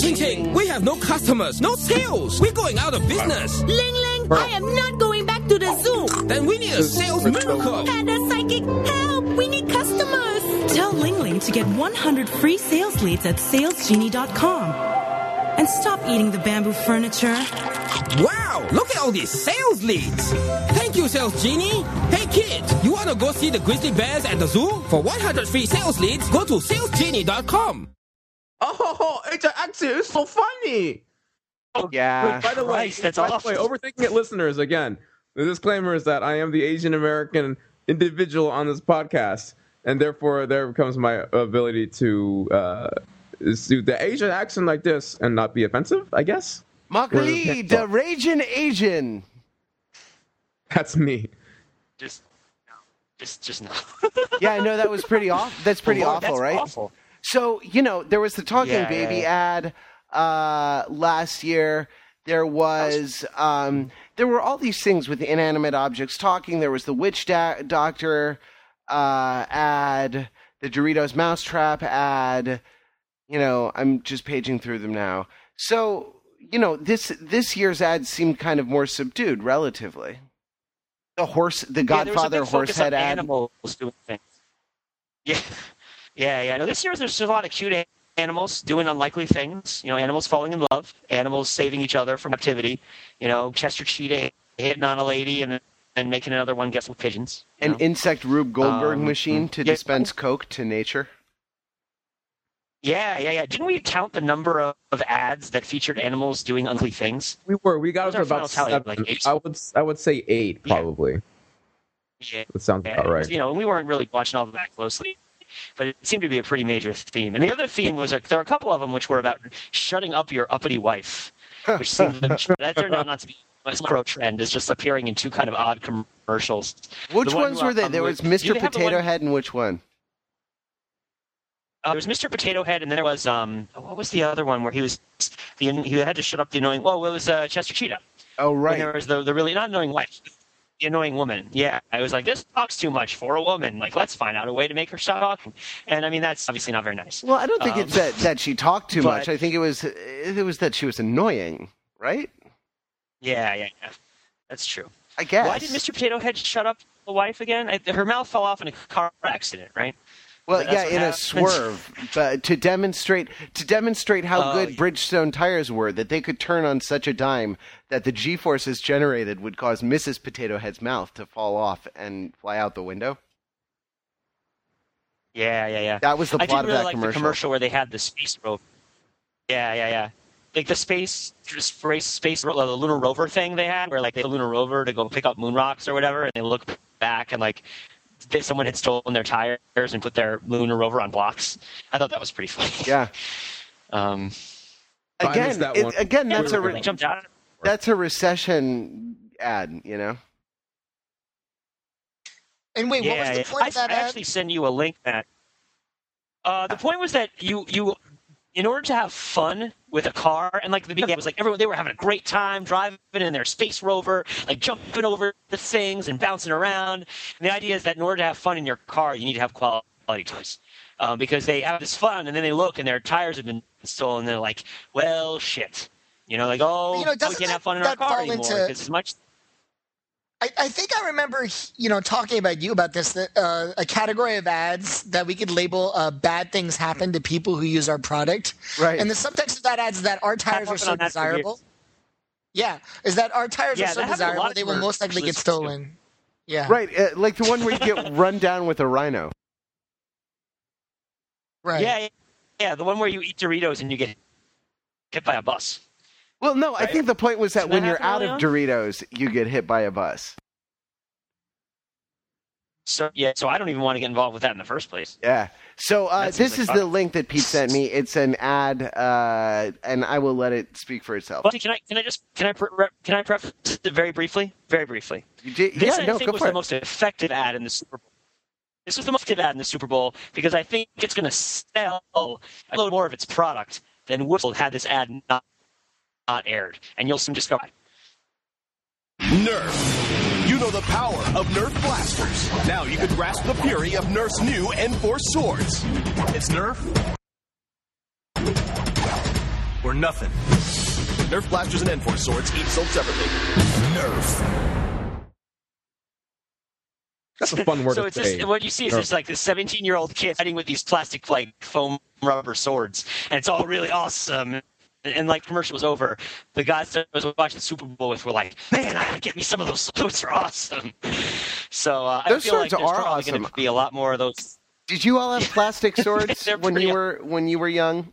Ching Ching, we have no customers, no sales. We're going out of business. Ling Ling, I am not going back to the zoo. Then we need a sales miracle. Panda Psychic, help! We need customers. Tell Ling Ling to get 100 free sales leads at salesgenie.com. And stop eating the bamboo furniture. Wow, look at all these sales leads. Thank you, Sales Genie. Hey, kid, you want to go see the grizzly bears at the zoo? For 100 free sales leads, go to salesgenie.com. Oh, it's actually it's so funny. Oh, Yeah. By the way, Christ, that's by the way, overthinking it, listeners. Again, the disclaimer is that I am the Asian American individual on this podcast, and therefore there comes my ability to uh, do the Asian accent like this and not be offensive. I guess Mark Lee, the raging Asian. that's me. Just, no. just, just no. Yeah, I know that was pretty awful. That's pretty awful, that's right? awful. So you know, there was the talking Yeah, baby yeah, ad uh, last year. There was um, there were all these things with inanimate objects talking. There was the witch da- doctor uh, ad, the Doritos mousetrap ad. You know, I'm just paging through them now. So you know, this this year's ad seemed kind of more subdued, relatively. The horse, the Yeah, there was a Godfather big horse head ad. Animals doing things. Yeah, yeah, yeah. No, this year there's a lot of cute animals doing unlikely things. You know, animals falling in love, animals saving each other from captivity. You know, Chester Cheetah hitting on a lady and and making another one guess some pigeons. An know? insect Rube Goldberg Um, machine to yeah. dispense coke to nature. Yeah, yeah, yeah. Didn't we count the number of, of ads that featured animals doing ugly things? We were we got What's up our to about tally? seven. Like eight? I would I would say eight probably. Yeah. That sounds about Yeah, right. You know, we weren't really watching all of that closely, but it seemed to be a pretty major theme. And the other theme was like, there were a couple of them which were about shutting up your uppity wife, which seemed that turned out not to be a macro trend. Is just appearing in two kind of odd commercials. Which The one, ones were they? There was Mr. they the Potato one- Head and which one? Uh, there was Mr. Potato Head, and then there was um, what was the other one where he was the he had to shut up the annoying. Well, it was uh, Chester Cheetah. Oh right. And right. there was the the really not annoying wife. the annoying woman. Yeah, I was like, this talks too much for a woman. Like, let's find out a way to make her stop talking. And I mean, that's obviously not very nice. Well, I don't think Um, it's that, that she talked too but- much. I think it was it was that she was annoying, right? Yeah, yeah, yeah. That's true. I guess. Why did Mr. Potato Head shut up the wife again? I, her mouth fell off in a car accident, right? Well, yeah, in a swerve, but to demonstrate to demonstrate how Oh, good. Bridgestone tires were, that they could turn on such a dime that the G forces generated would cause Mrs. Potato Head's mouth to fall off and fly out the window. Yeah, yeah, yeah. That was the I plot did of that like commercial. the commercial where they had the space rover. Yeah, yeah, yeah. Like the space, just space, space, the lunar rover thing they had, where like they had the lunar rover to go pick up moon rocks or whatever, and they look back and like they, someone had stolen their tires and put their lunar rover on blocks. I thought that was pretty funny. Yeah. Um, Again, that it- again, that's a really re- jumped out. that's a recession ad, you know. And wait, what was the yeah. point I, of that ad? I ad? actually sent you a link that. Uh, the point was that you you in order to have fun with a car and like the beginning it was like everyone they were having a great time driving in their space rover like jumping over the things and bouncing around. And the idea is that in order to have fun in your car you need to have quality tires um, because they have this fun and then they look and their tires have been stolen and they're like well shit. You know like oh You know, we can't that- have fun in our car anymore into- because as much I, I think I remember, you know, talking about you about this. That uh, a category of ads that we could label uh, "bad things happen to people who use our product." Right. And the subtext of that ad is that our tires are so on that for years. desirable. Yeah, is that our tires Yeah, are so that happened a lot desirable they will most likely get commercials, too. stolen. Yeah. Right, uh, like the one where you get run down with a rhino. Right. yeah, yeah yeah the one where you eat Doritos and you get hit by a bus Well, no, I think the point was that Didn't that when you're out of on? Doritos, you get hit by a bus. So yeah, so I don't even want to get involved with that in the first place. Yeah. So uh, this like is fun. the link that Pete sent me. It's an ad, uh, and I will let it speak for itself. But can I can I just can I pre- can I preface it very briefly? Very briefly. You did- This yeah, I no, think was the it. most effective ad in the Super Bowl. This was the most effective ad in the Super Bowl because I think it's going to sell a little more of its product than Whistle had this ad not not aired, and you'll soon discover. Nerf. You know the power of Nerf blasters. Now you can grasp the fury of Nerf's new N4 swords. It's Nerf or nothing. Nerf blasters and N4 swords each sold separately. Nerf. That's a fun word so to it's say. just what you see is just like this 17 year old kid fighting with these plastic like foam rubber swords, and it's all really awesome. And, and like commercial was over, the guys that I was watching the Super Bowl with were like, "Man, I gotta get me some of those swords. are awesome." So uh, Those I feel like there's are probably awesome. going to be a lot more of those. Did you all have plastic swords when you were when you were young?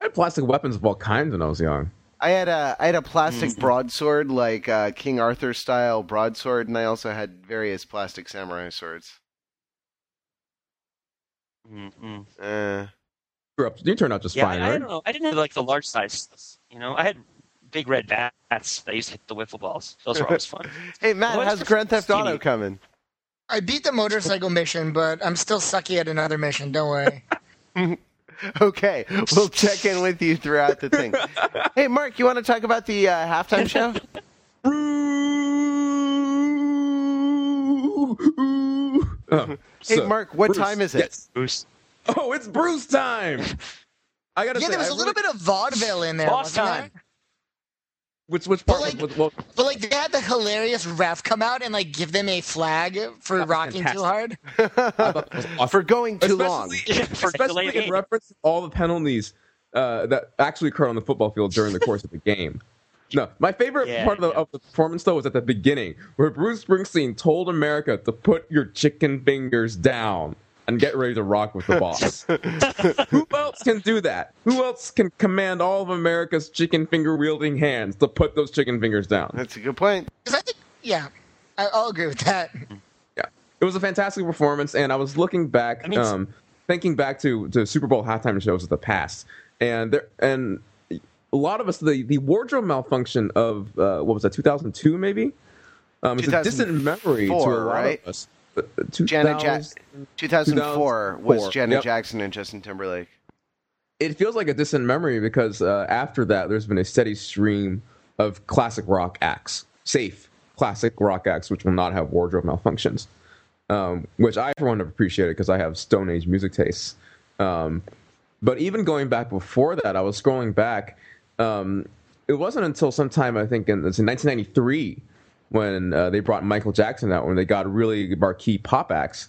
I had plastic weapons of all kinds when I was young. I had a I had a plastic Mm-hmm. broadsword, like uh, King Arthur style broadsword, and I also had various plastic samurai swords. Mm-mm. Uh, Grew up, you turned out just Yeah, fine, I, I don't know. I didn't have like the large size. You know, I had big red bats that used to hit the wiffle balls. Those were always fun. hey Matt, What's how's Grand Theft skinny? Auto coming? I beat the motorcycle mission, but I'm still sucky at another mission. Don't worry. Okay, we'll check in with you throughout the thing. hey, Mark, you want to talk about the uh, halftime show? Oh, Hey, so, Mark, what Bruce, time is it? yes. Bruce. Oh, it's Bruce time. I gotta yeah, say, there was I a little really- bit of vaudeville in there. Boss wasn't time. there? Which which But part? like- was- well, But like they had the hilarious ref come out and like give them a flag for That was rocking too hard. I thought that was awesome. For going too long. especially, For especially in reference to all the penalties uh, that actually occurred on the football field during the course of the game. No, my favorite Yeah, part of the, of the performance though was at the beginning, where Bruce Springsteen told America to put your chicken fingers down and get ready to rock with the boss. Who else can do that? Who else can command all of America's chicken finger wielding hands to put those chicken fingers down? That's a good point. I think, yeah, I, I'll agree with that. Yeah, it was a fantastic performance, and I was looking back, I mean- um, thinking back to to Super Bowl halftime shows of the past, and there and a lot of us the the wardrobe malfunction of uh, what was that 2002 maybe um, it's a distant memory to a lot right? of us. Janet 2000 Jackson. 2004 was Janet yep. Jackson and Justin Timberlake. It feels like a distant memory because uh, after that, there's been a steady stream of classic rock acts. Safe, classic rock acts which will not have wardrobe malfunctions, um, which I for one have appreciated because I have Stone Age music tastes. Um, but even going back before that, I was scrolling back. Um, it wasn't until sometime I think in, it's in 1993 when uh, they brought Michael Jackson out when they got really marquee pop acts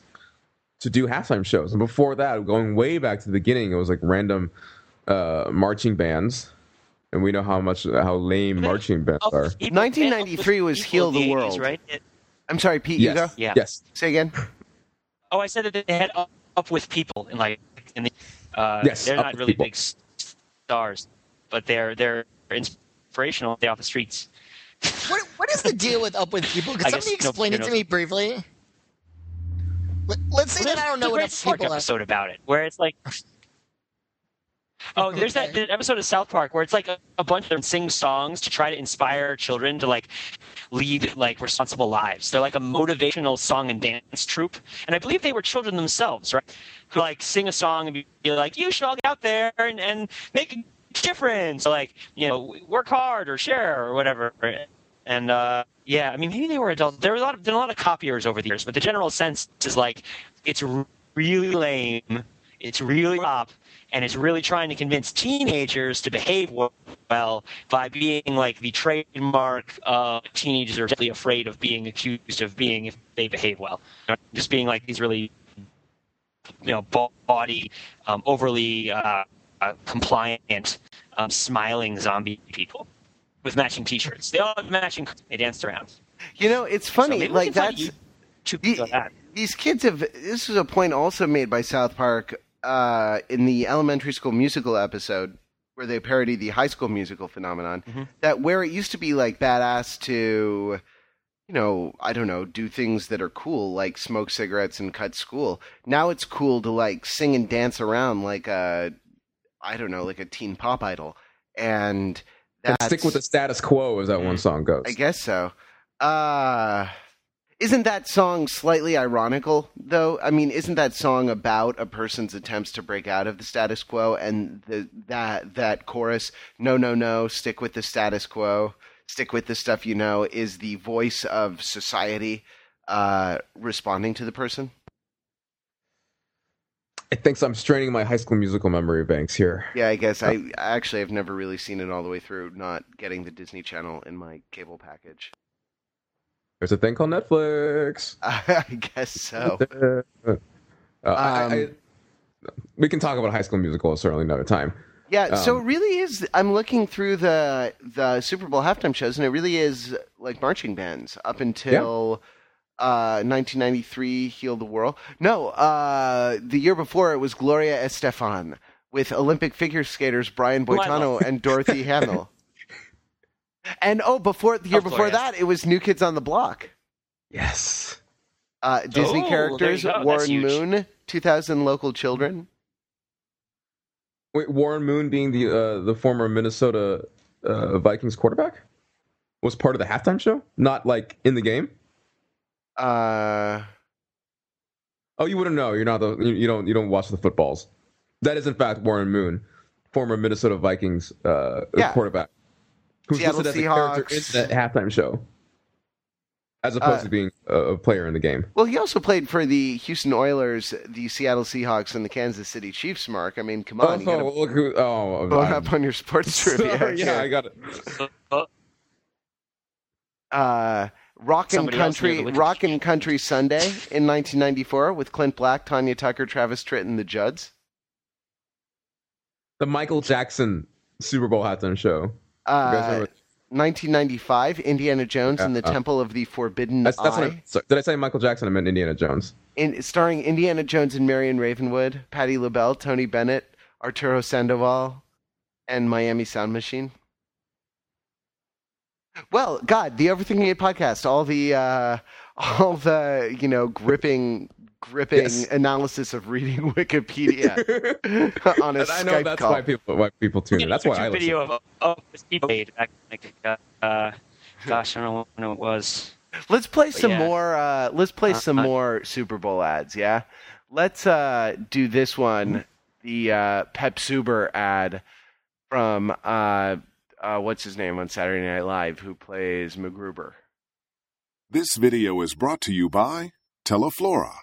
to do halftime shows. And before that, going way back to the beginning, it was like random uh, marching bands. And we know how much how lame marching bands are. 1993 was Heal the World. right? I'm sorry, Pete. Yes. You go. Yeah. Yes. Say again. Oh, I said that they had up, up with people in like in the. Uh, Yes, they're not really People. big stars, but they're they're inspirational. They off the streets. What what is the deal with up with people? Could guess somebody no- explain you it to know- me briefly? Let, let's say Well, that I don't know what up people are. episode about it, where it's like. Oh, there's that, that episode of South Park where it's like a, a bunch of them sing songs to try to inspire children to like lead like responsible lives. They're like a motivational song and dance troupe, and I believe they were children themselves, right? Who like sing a song and be, be like, "You should all get out there and, and make difference." Like, you know, work hard or share or whatever. And uh, yeah, I mean, maybe they were adults. There were a lot of were a lot of copiers over the years, but the general sense is like it's really lame, it's really pop, and it's really trying to convince teenagers to behave well by being like the trademark uh, teenagers are deadly afraid of being accused of being if they behave well. Just being like these really, you know, ba- body, um, overly uh, uh, compliant, um, smiling zombie people with matching T-shirts. They all have matching. They danced around. You know, it's funny. we like that's the- that. these kids have. This is a point also made by South Park uh, in the elementary school musical episode where they parody the high school musical phenomenon. Mm-hmm. That where it used to be like badass to, you know, I don't know, do things that are cool like smoke cigarettes and cut school. Now it's cool to like sing and dance around like a, I don't know, like a teen pop idol, and that's, stick with the status quo, as that one song goes. I guess so. Uh isn't that song slightly ironical though? I mean, isn't that song about a person's attempts to break out of the status quo and the that that chorus, no no no, stick with the status quo, stick with the stuff you know is the voice of society uh responding to the person? I think I'm straining my high school musical memory banks here. Yeah, I guess I actually have never really seen it all the way through, not getting the Disney Channel in my cable package. There's a thing called Netflix. I guess so. Uh, I- I- Um, we can talk about High School Musical certainly another time. Yeah, so it Um, really is. I'm looking through the the Super Bowl halftime shows, and it really is like marching bands up until uh, 1993, "Heal the World." No, uh, the year before it was Gloria Estefan with Olympic figure skaters Brian Boitano and Dorothy Hamill. And oh, before the year Of before that, it was New Kids on the Block. Yes. Uh, Disney Oh, characters: Warren. Moon, 2000 Local Children. Wait, Warren Moon being the uh, the former Minnesota uh, Vikings quarterback was part of the halftime show, not like in the game. Uh, Oh, you wouldn't know. You're not the you, don't you don't watch the footballs. That is in fact Warren Moon, former Minnesota Vikings uh, Yeah. quarterback, who's Seattle listed as a character in Seahawks. that halftime show, as opposed Uh, to being a, a player in the game. Well, he also played for the Houston Oilers, the Seattle Seahawks, and the Kansas City Chiefs. Mark, I mean, come on, you oh, gotta look who! Oh, up on your sports trivia. sorry, yeah. I got it. uh, Rock and Somebody else near Country, the Wikipedia. Rock and Country Sunday in 1994 with Clint Black, Tanya Tucker, Travis Tritt, and the Judds. The Michael Jackson Super Bowl halftime show. Uh, 1995, Indiana Jones and the uh, Temple of the Forbidden That's, that's Eye, I, sorry, did I say Michael Jackson? I meant Indiana Jones. in, starring Indiana Jones and Marion Ravenwood, Patti LaBelle, Tony Bennett, Arturo Sandoval, and Miami Sound Machine. Well, God, the Overthinking It podcast, all the uh, all the you know gripping gripping Yes. analysis of reading Wikipedia on a And I know that's call. why people why people tune in. That's why I YouTube listen. video of of this people made back like uh, gosh, I don't know when it was. Let's play But some yeah. more. Uh, let's play some Uh, more Super Bowl ads. Yeah, let's uh, do this one. The uh, Pepsuber ad from uh, uh, what's his name on Saturday Night Live, who plays MacGruber. This video is brought to you by Teleflora.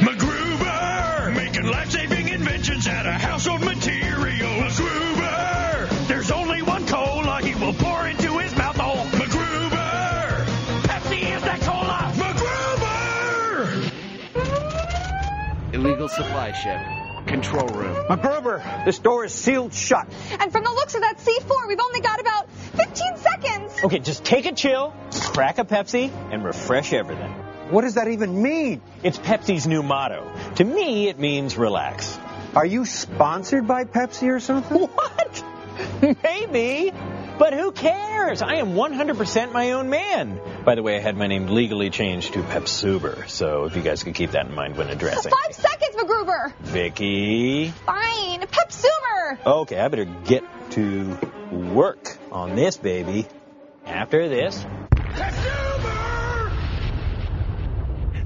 MacGruber! Making life-saving inventions out of household materials. MacGruber! There's only one cola he will pour into his mouth hole. MacGruber! Pepsi is that cola! MacGruber! Illegal supply ship. Control room. MacGruber, this door is sealed shut. And from the looks of that C4, we've only got about 15 seconds. Okay, just take a chill, crack a Pepsi, and refresh everything. What does that even mean? It's Pepsi's new motto. To me, it means relax. Are you sponsored by Pepsi or something? What? Maybe. But who cares? I am 100% my own man. By the way, I had my name legally changed to Pepsuber, so if you guys could keep that in mind when addressing. Five seconds, MacGruber. Vicky. Fine, Pepsuber. Okay, I better get to work on this baby. After this. Pepsuber.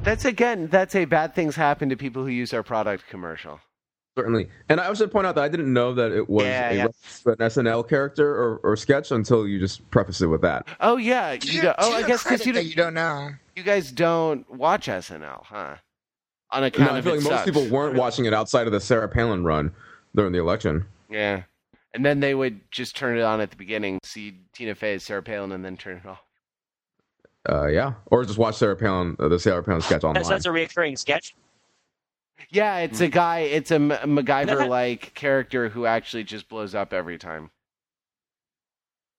That's again, that's a bad things happen to people who use our product commercial. Certainly. And I should point out that I didn't know that it was Yeah, a yeah. reference an SNL character or, or sketch until you just prefaced it with that. Oh yeah, you To go, oh your I guess because you don't, you don't know. you guys don't watch SNL, huh? On account No, I of feel like most sucks. people weren't watching it outside of the Sarah Palin run during the election. Yeah, and then they would just turn it on at the beginning, see Tina Fey as Sarah Palin, and then turn it off. Uh, yeah. Or just watch Sarah Palin, uh, the Sarah Palin sketch online. That's, that's a recurring sketch. Yeah, it's a guy. It's a MacGyver-like character who actually just blows up every time.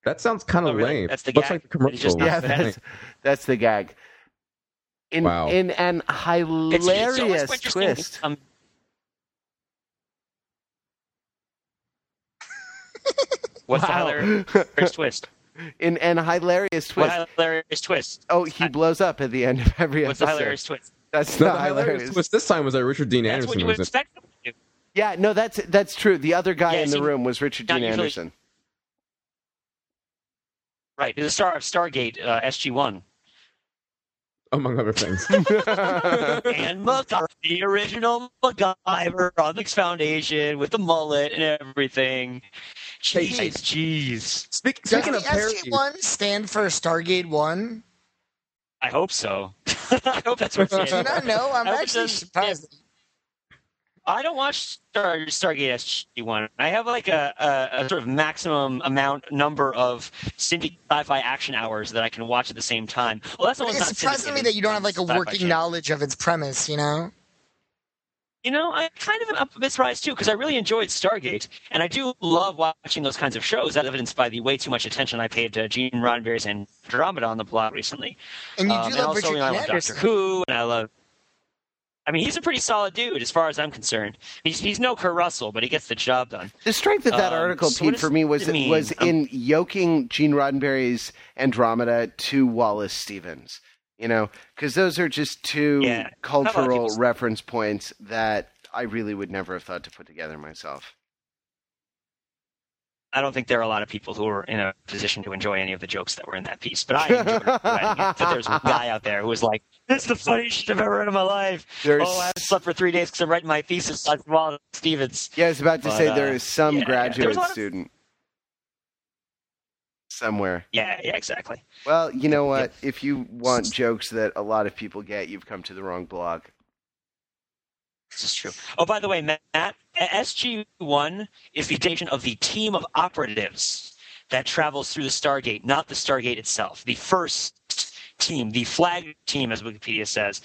That sounds kind of Oh, really? lame. That's the Looks gag? like the commercial. Just- Yeah, that's that's the gag. In Wow. in an hilarious It's, it's twist. Um, what's Wow. the hilarious twist? In an hilarious What twist. hilarious twist? Oh, he blows up at the end of every episode. What's the hilarious twist? That's No, not the hilarious hilarious. twist this time was that Richard Dean That's what Anderson you was in. expect them to do. Yeah, no, that's that's true. The other guy Yeah, in the room was Richard Dean usually- Anderson. Right, the star of Stargate uh, SG One among other things. and MacGyver, the original MacGyver on the Foundation with the mullet and everything. Jeez, jeez. Speak, Does speaking the of SG-1 stand for Stargate 1? I hope so. I hope that's what Do it you is. not know? I'm I actually does- surprised. I don't watch Star, Stargate SG One. I have like a, a, a sort of maximum amount number of syndicate sci-fi action hours that I can watch at the same time. Well, that's But almost It's not surprising me that you don't have like a working channel. knowledge of its premise, you know? You know, I kind of am a bit surprised too because I really enjoyed Stargate, and I do love watching those kinds of shows. As evidenced by the way too much attention I paid to Gene Roddenberry's Andromeda on the blog recently. And you Um, do and love also, Richard you know, I Dean love Anderson. Doctor Who, and I love. I mean, he's a pretty solid dude as far as I'm concerned. He's he's no Kurt Russell, but he gets the job done. The strength of that Um, article, so Pete, does for me was was Um, in yoking Gene Roddenberry's Andromeda to Wallace Stevens. You know, because those are just two Yeah. Cultural reference points that I really would never have thought to put together myself. I don't think there are a lot of people who are in a position to enjoy any of the jokes that were in that piece, but I enjoyed it. But there's a guy out there who was like, "This is the funniest shit I've ever read in my life." There's- Oh, I slept for three days because I'm writing my thesis on Wallace Stevens. Yeah, I was about to But, say uh, there is some yeah, yeah. Graduate a lot of- student somewhere. Yeah, yeah, exactly. Well, you know what? If you want jokes that a lot of people get, you've come to the wrong blog. This is true. Oh, by the way, Matt, SG One is the station of the team of operatives that travels through the Stargate, not the Stargate itself. The first team, the flag team, as Wikipedia says.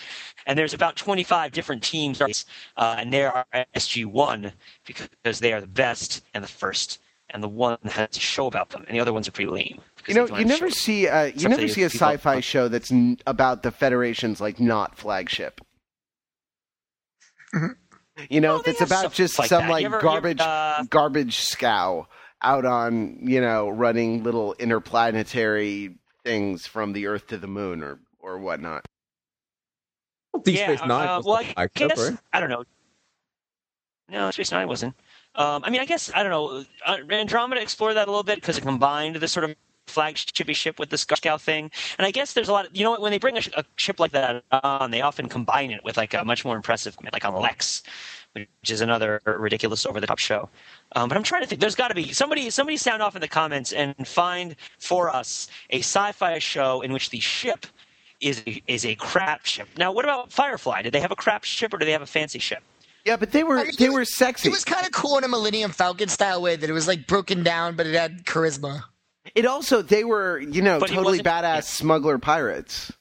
And there's about 25 different teams, uh, and they are SG One because they are the best and the first, and the one that has a show about them, and the other ones are pretty lame. You know, you never see uh, you never see a sci-fi show that's n- about the Federation's like not flagship. You know, they that's have about just like some that. like ever- you ever, garbage uh, garbage scow out on you know running little interplanetary things from the Earth to the Moon or or whatnot. Deep yeah, Space Nine uh, was well, the I guess? I don't know. No, Space Nine wasn't. Um, I mean, I guess I don't know. Uh, Andromeda explored that a little bit because it combined the sort of flagshipy ship with the Scout thing. And I guess there's a lot. Of, you know, when they bring a, a ship like that on, they often combine it with like a much more impressive, like on Lexx, which is another ridiculous over the top show. Um, but I'm trying to think. There's got to be somebody. Somebody sound off in the comments and find for us a sci-fi show in which the ship is is a crap ship. Now, what about Firefly? Did they have a crap ship or do they have a fancy ship? Yeah, but they were I mean, they it were sexy. It was kind of cool in a Millennium Falcon style way that it was like broken down, but it had charisma. It also they were you know But totally wasn't- badass smuggler pirates.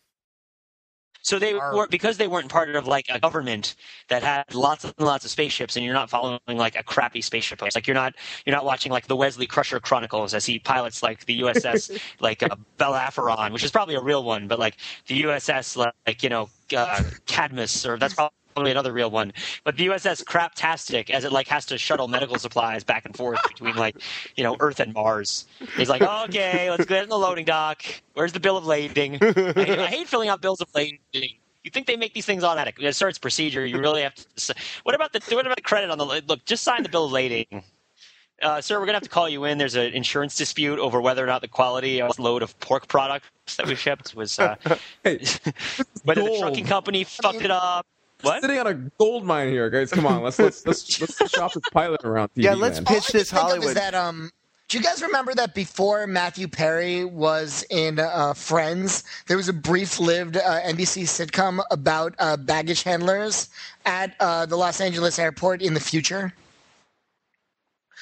So they were because they weren't part of like a government that had lots and lots of spaceships, and you're not following like a crappy spaceship. host. Like you're not you're not watching like the Wesley Crusher Chronicles as he pilots like the USS like uh, Bellerophon, which is probably a real one, but like the USS like you know uh, Cadmus, or that's probably another real one. But the USS Craptastic, as it like has to shuttle medical supplies back and forth between like you know Earth and Mars. He's like, okay, let's get in the loading dock. Where's the bill of lading? I hate, I hate filling out bills of lading. You think they make these things automatic? It starts procedure. You really have to. What about the what about the credit on the look? Just sign the bill of lading. Uh, sir, we're gonna have to call you in. There's an insurance dispute over whether or not the quality of the load of pork products that we shipped was uh, whether the trucking company fucked it up. What? Sitting on a gold mine here, guys. Come on, let's let's let's, let's shop this pilot around. TV, Yeah, let's man. pitch All I can this think of Hollywood. Is that um? Do you guys remember that before Matthew Perry was in uh, Friends, there was a brief-lived uh, NBC sitcom about uh, baggage handlers at uh, the Los Angeles airport in the future?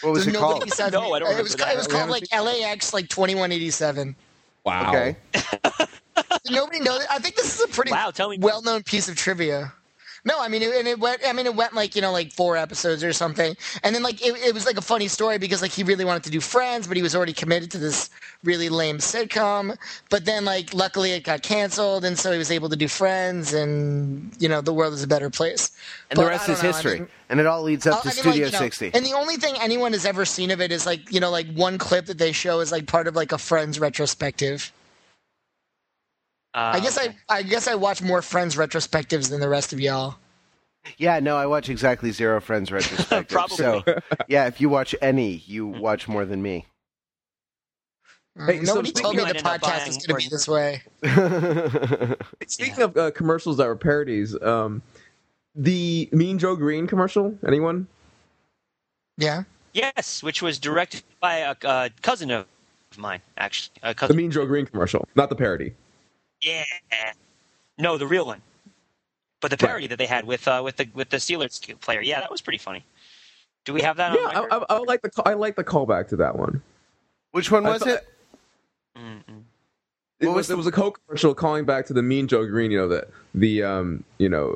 What was There's it called? besides No, I don't it was, remember it was called like LAX like 2187. Wow. Okay. Nobody knows. I think this is a pretty Wow, tell me- well-known piece of trivia. No, I mean, it, and it went. I mean, it went like you know, like four episodes or something, and then like it, it was like a funny story because like he really wanted to do Friends, but he was already committed to this really lame sitcom. But then like luckily it got canceled, and so he was able to do Friends, and you know, the world is a better place. And But the rest is know, I history. mean- and it all leads up uh, to I mean, Studio like, you know, 60. And the only thing anyone has ever seen of it is like, you know, like one clip that they show is like part of like a Friends retrospective. Uh, I guess I I guess I watch more Friends retrospectives than the rest of y'all. Yeah, no, I watch exactly zero Friends retrospectives. Probably. So, yeah, if you watch any, you watch more than me. Hey, Nobody speaking told me of- the I ended up podcast is going to be this way. Speaking of uh, commercials that were parodies, um, the Mean Joe Greene commercial. Anyone? Yeah. Yes, which was directed by a, a cousin of mine, actually. A The. Mean Joe Greene commercial, not the parody. Yeah. No, the real one. But the parody that they had with uh, with the with the Steelers player, yeah, that was pretty funny. Do we have that? Yeah, on I. I, I like the I like the callback to that one. Which one was thought- it? Mm-mm. It What was, was it was a Coke commercial calling back to the Mean Joe Greene. You know the the um you know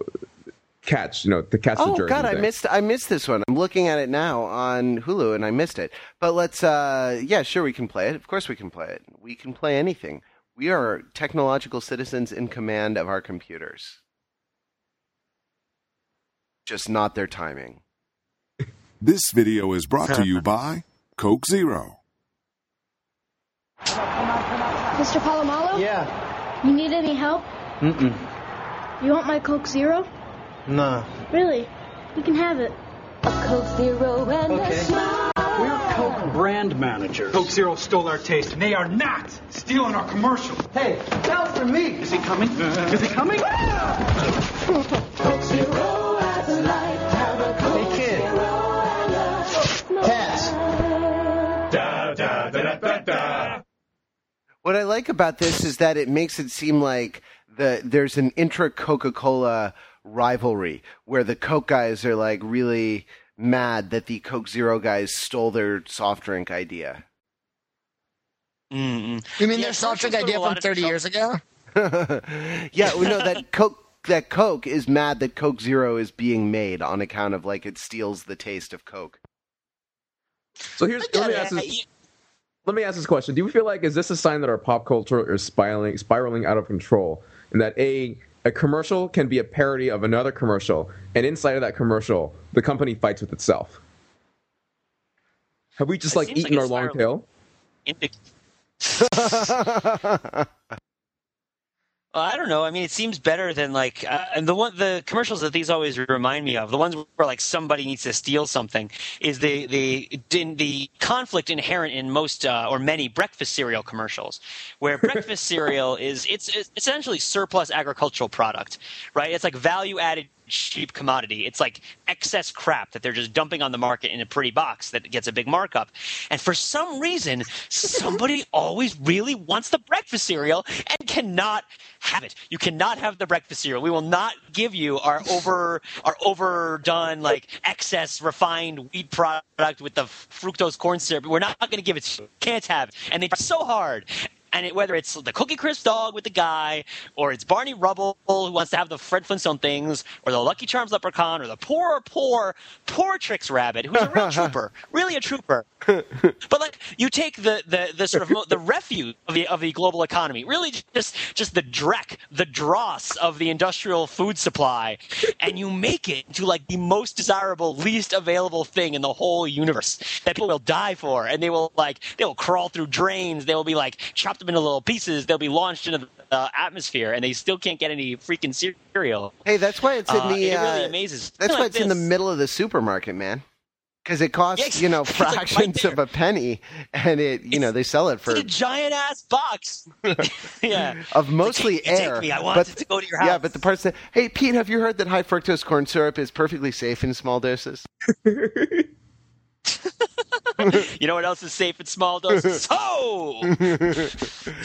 catch you know the catch the Oh jersey God, I missed I missed this one. I'm looking at it now on Hulu and I missed it. But let's uh yeah, sure we can play it. Of course we can play it. We can play anything. We are technological citizens in command of our computers. Just not their timing. This video is brought to you by Coke Zero. Mr. Polamalu? Yeah. You need any help? Mm-mm. You want my Coke Zero? Nah. Really? You can have it. A Coke Zero and Okay. a smile. We're Coke brand managers. Coke Zero stole our taste, and they are not stealing our commercial. Hey, down for me. Is he coming? Is he coming? Ah! Coke Zero has a light. Have a Coke Hey, kid. Zero and a smile. Pass. Da, da, da, da, da, da. What I like about this is that it makes it seem like the there's an intra Coca-Cola rivalry where the Coke guys are like really mad that the Coke Zero guys stole their soft drink idea. Mm-mm. You mean Yeah, their soft drink idea go a lot from 30 years ago? yeah, we know that Coke that Coke is mad that Coke Zero is being made on account of like it steals the taste of Coke. So here's let me ask this, let me ask this question: Do you feel like is this a sign that our pop culture is spiraling spiraling out of control, and that a a commercial can be a parody of another commercial, and inside of that commercial, the company fights with itself? Have we just It like seems like eaten our long spiraling. tail? I don't know. I mean, it seems better than like, uh, and the one, the commercials that these always remind me of, the ones where like somebody needs to steal something, is the the the conflict inherent in most uh, or many breakfast cereal commercials, where breakfast cereal is it's, it's essentially surplus agricultural product, right? It's like value added cheap commodity. It's like excess crap that they're just dumping on the market in a pretty box that gets a big markup. And for some reason, somebody always really wants the breakfast cereal and cannot have it. You cannot have the breakfast cereal. We will not give you our over our overdone like excess refined wheat product with the fructose corn syrup. We're not going to give it. You. Can't have it. And they try so hard and it, whether it's the Cookie Crisp dog with the guy, or it's Barney Rubble who wants to have the Fred Flintstone things, or the Lucky Charms leprechaun, or the poor, poor, poor Trix rabbit, who's a real trooper, really a trooper. but like you take the, the, the sort of mo- the refuse of the of the global economy, really just just the dreck, the dross of the industrial food supply, and you make it into like the most desirable, least available thing in the whole universe that people will die for, and they will like they will crawl through drains, they will be like chopped up into little pieces, they'll be launched into the atmosphere, and they still can't get any freaking cereal. Hey, that's why it's in Uh, the. it really uh, amazes. That's Like why it's in the middle of the supermarket, man. Because it costs, Yeah, you know, it's like right fractions of a penny, and it, you know, they sell it for It's a giant ass box. yeah. of mostly You take air. me. I want but, to go to your house. Yeah, but the parts that, hey, Pete, have you heard that high fructose corn syrup is perfectly safe in small doses? you know what else is safe in small doses? Oh!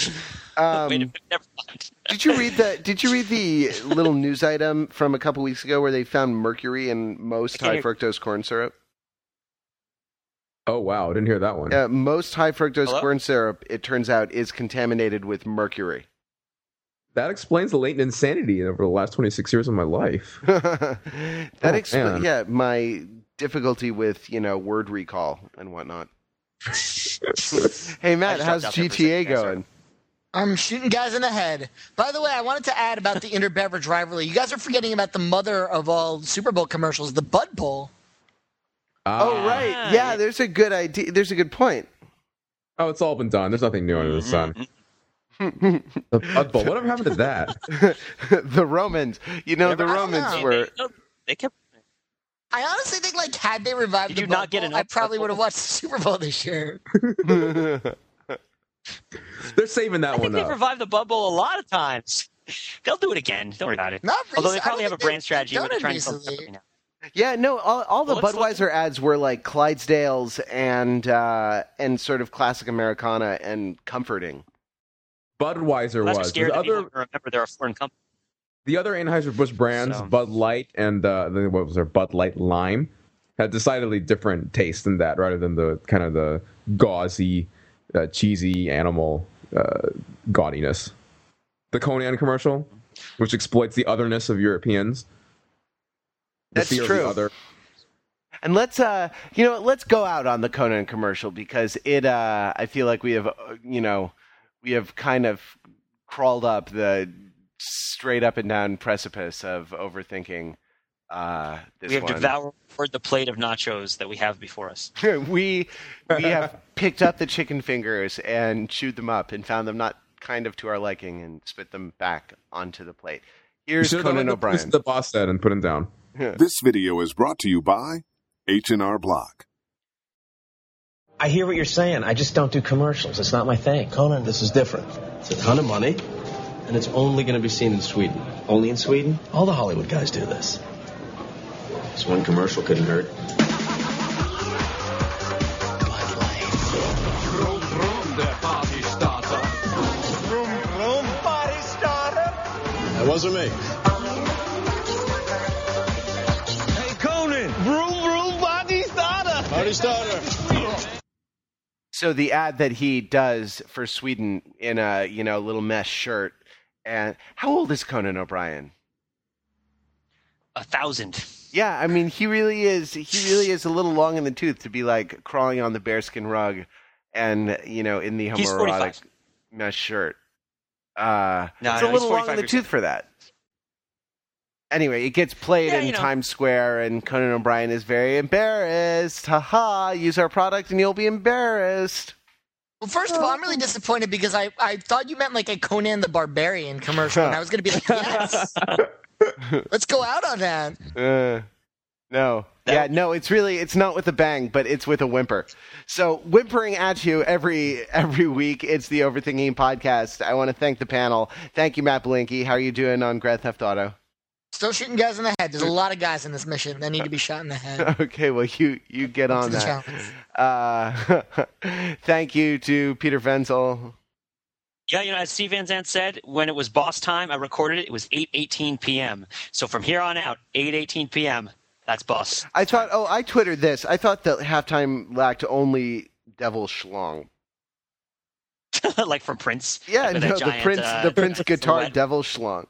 Um, Wait a minute, never mind. did you read the Did you read the little news item from a couple weeks ago where they found mercury in most high fructose corn syrup? Oh wow, I didn't hear that one. Uh, most high fructose Hello? corn syrup, it turns out, is contaminated with mercury. That explains the latent insanity over the last 26 years of my life. that Oh, explains, yeah, my difficulty with you know word recall and whatnot. hey Matt, how's dropped out there for a GTA second. Yeah, sorry. going? I'm shooting guys in the head. By the way, I wanted to add about the interbeverage rivalry. You guys are forgetting about the mother of all Super Bowl commercials, the Bud Bowl. Oh Ah. right, yeah. There's a good idea. There's a good point. Oh, it's all been done. There's nothing new under the sun. the Bud Bowl. Whatever happened to that? the Romans, you know, the Romans know. were. No, they kept. I honestly think, like, had they revived Did the you Bud not get Bowl, an I probably would have watched the Super Bowl this year. They're saving that I think one they've up. revived the Bud Bowl a lot of times. They'll do it again. Don't worry about it. Not Although they recent- I probably don't have a think they've brand strategy done they're it trying to sell recently. something now. Yeah, no, all, all the Well, let's look Budweiser ads were like Clydesdales and uh, and sort of classic Americana and comforting. Budweiser Well, that's was. scared The that people other, remember they're a foreign company. The other Anheuser-Busch brands, So- Bud Light and uh, the- what was there, Bud Light Lime, had decidedly different taste than that, rather than the kind of the gauzy, uh, cheesy animal uh, gaudiness. The Conan commercial, which exploits the otherness of Europeans. That's true. And let's uh, you know, let's go out on the Conan commercial because it. Uh, I feel like we have, uh, you know, we have kind of crawled up the straight up and down precipice of overthinking uh, this We have one. devoured the plate of nachos that we have before us. we we have picked up the chicken fingers and chewed them up and found them not kind of to our liking and spit them back onto the plate. Here's You should've done Conan what the- O'Brien. The boss said and put him down. This video is brought to you by H&R Block. I hear what you're saying. I just don't do commercials. It's not my thing. Conan, this is different. It's a ton of money, and it's only going to be seen in Sweden. Only in Sweden? All the Hollywood guys do this. This one commercial couldn't hurt. Vroom, vroom, der party starter. Vroom, vroom, party starter. That wasn't me. Hey, Conan. Vroom, vroom, party starter. Party starter. So the ad that he does for Sweden in a you know little mesh shirt, and how old is Conan O'Brien? A thousand. Yeah, I mean he really is. He really is a little long in the tooth to be like crawling on the bearskin rug, and you know in the homoerotic mesh shirt. Uh, No, it's no, a little long in the tooth for that. Anyway, it gets played Yeah, in you know. Times Square, and Conan O'Brien is very embarrassed. Ha ha! Use our product, and you'll be embarrassed. Well, first of all, I'm really disappointed because I, I thought you meant like a Conan the Barbarian commercial, and I was going to be like, yes, let's go out on that. Uh, no. yeah, no, it's really it's not with a bang, but it's with a whimper. So whimpering at you every every week, it's the Overthinking podcast. I want to thank the panel. Thank you, Matt Belinkie. How are you doing on Grand Theft Auto? Still shooting guys in the head. There's a lot of guys in this mission that need to be shot in the head. Okay, well you you get on that. Uh, thank you to Peter Fenzel. Yeah, you know, as Steve Van Zandt said, when it was boss time, I recorded it. It was 8:18 p.m. So from here on out, 8:18 p.m. That's boss. I thought, oh, I twittered this. I thought that halftime lacked only Devil Schlong. like from Prince. Yeah, no, a the Prince, uh, the Prince guitar. Devil Schlong.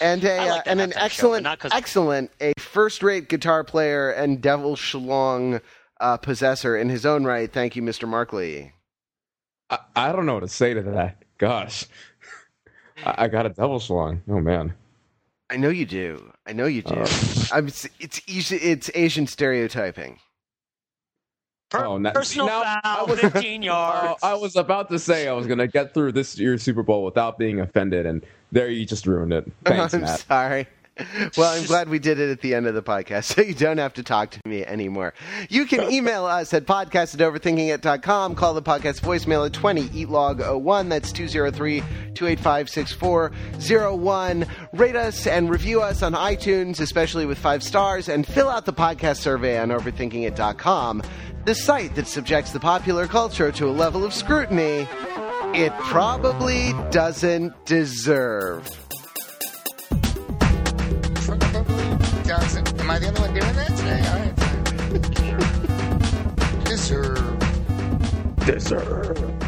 And a I like uh, and an halftime show, excellent, but not 'cause- excellent, a first-rate guitar player and Devil shlong uh, possessor in his own right. Thank you, Mr. Mark Lee. I, I don't know what to say to that. Gosh, I, I got a devil shlong. Oh man. I know you do. I know you do. Uh. I'm, it's it's Asi- it's Asian stereotyping. oh, na- Personal now, foul, 15 yards. I was about to say I was gonna get through this year's Super Bowl without being offended, and there you just ruined it. Thanks, I'm Matt. sorry. Well, I'm glad we did it at the end of the podcast, so you don't have to talk to me anymore. You can email us at podcast at overthinkingit.com. Call the podcast voicemail at 20 eatlog01. That's 203 285 6401. Rate us and review us on iTunes, especially with five stars, and fill out the podcast survey on overthinkingit.com, the site that subjects the popular culture to a level of scrutiny it probably doesn't deserve. Doesn't. Am I the only one doing that today? All right. Deserve. Deserve.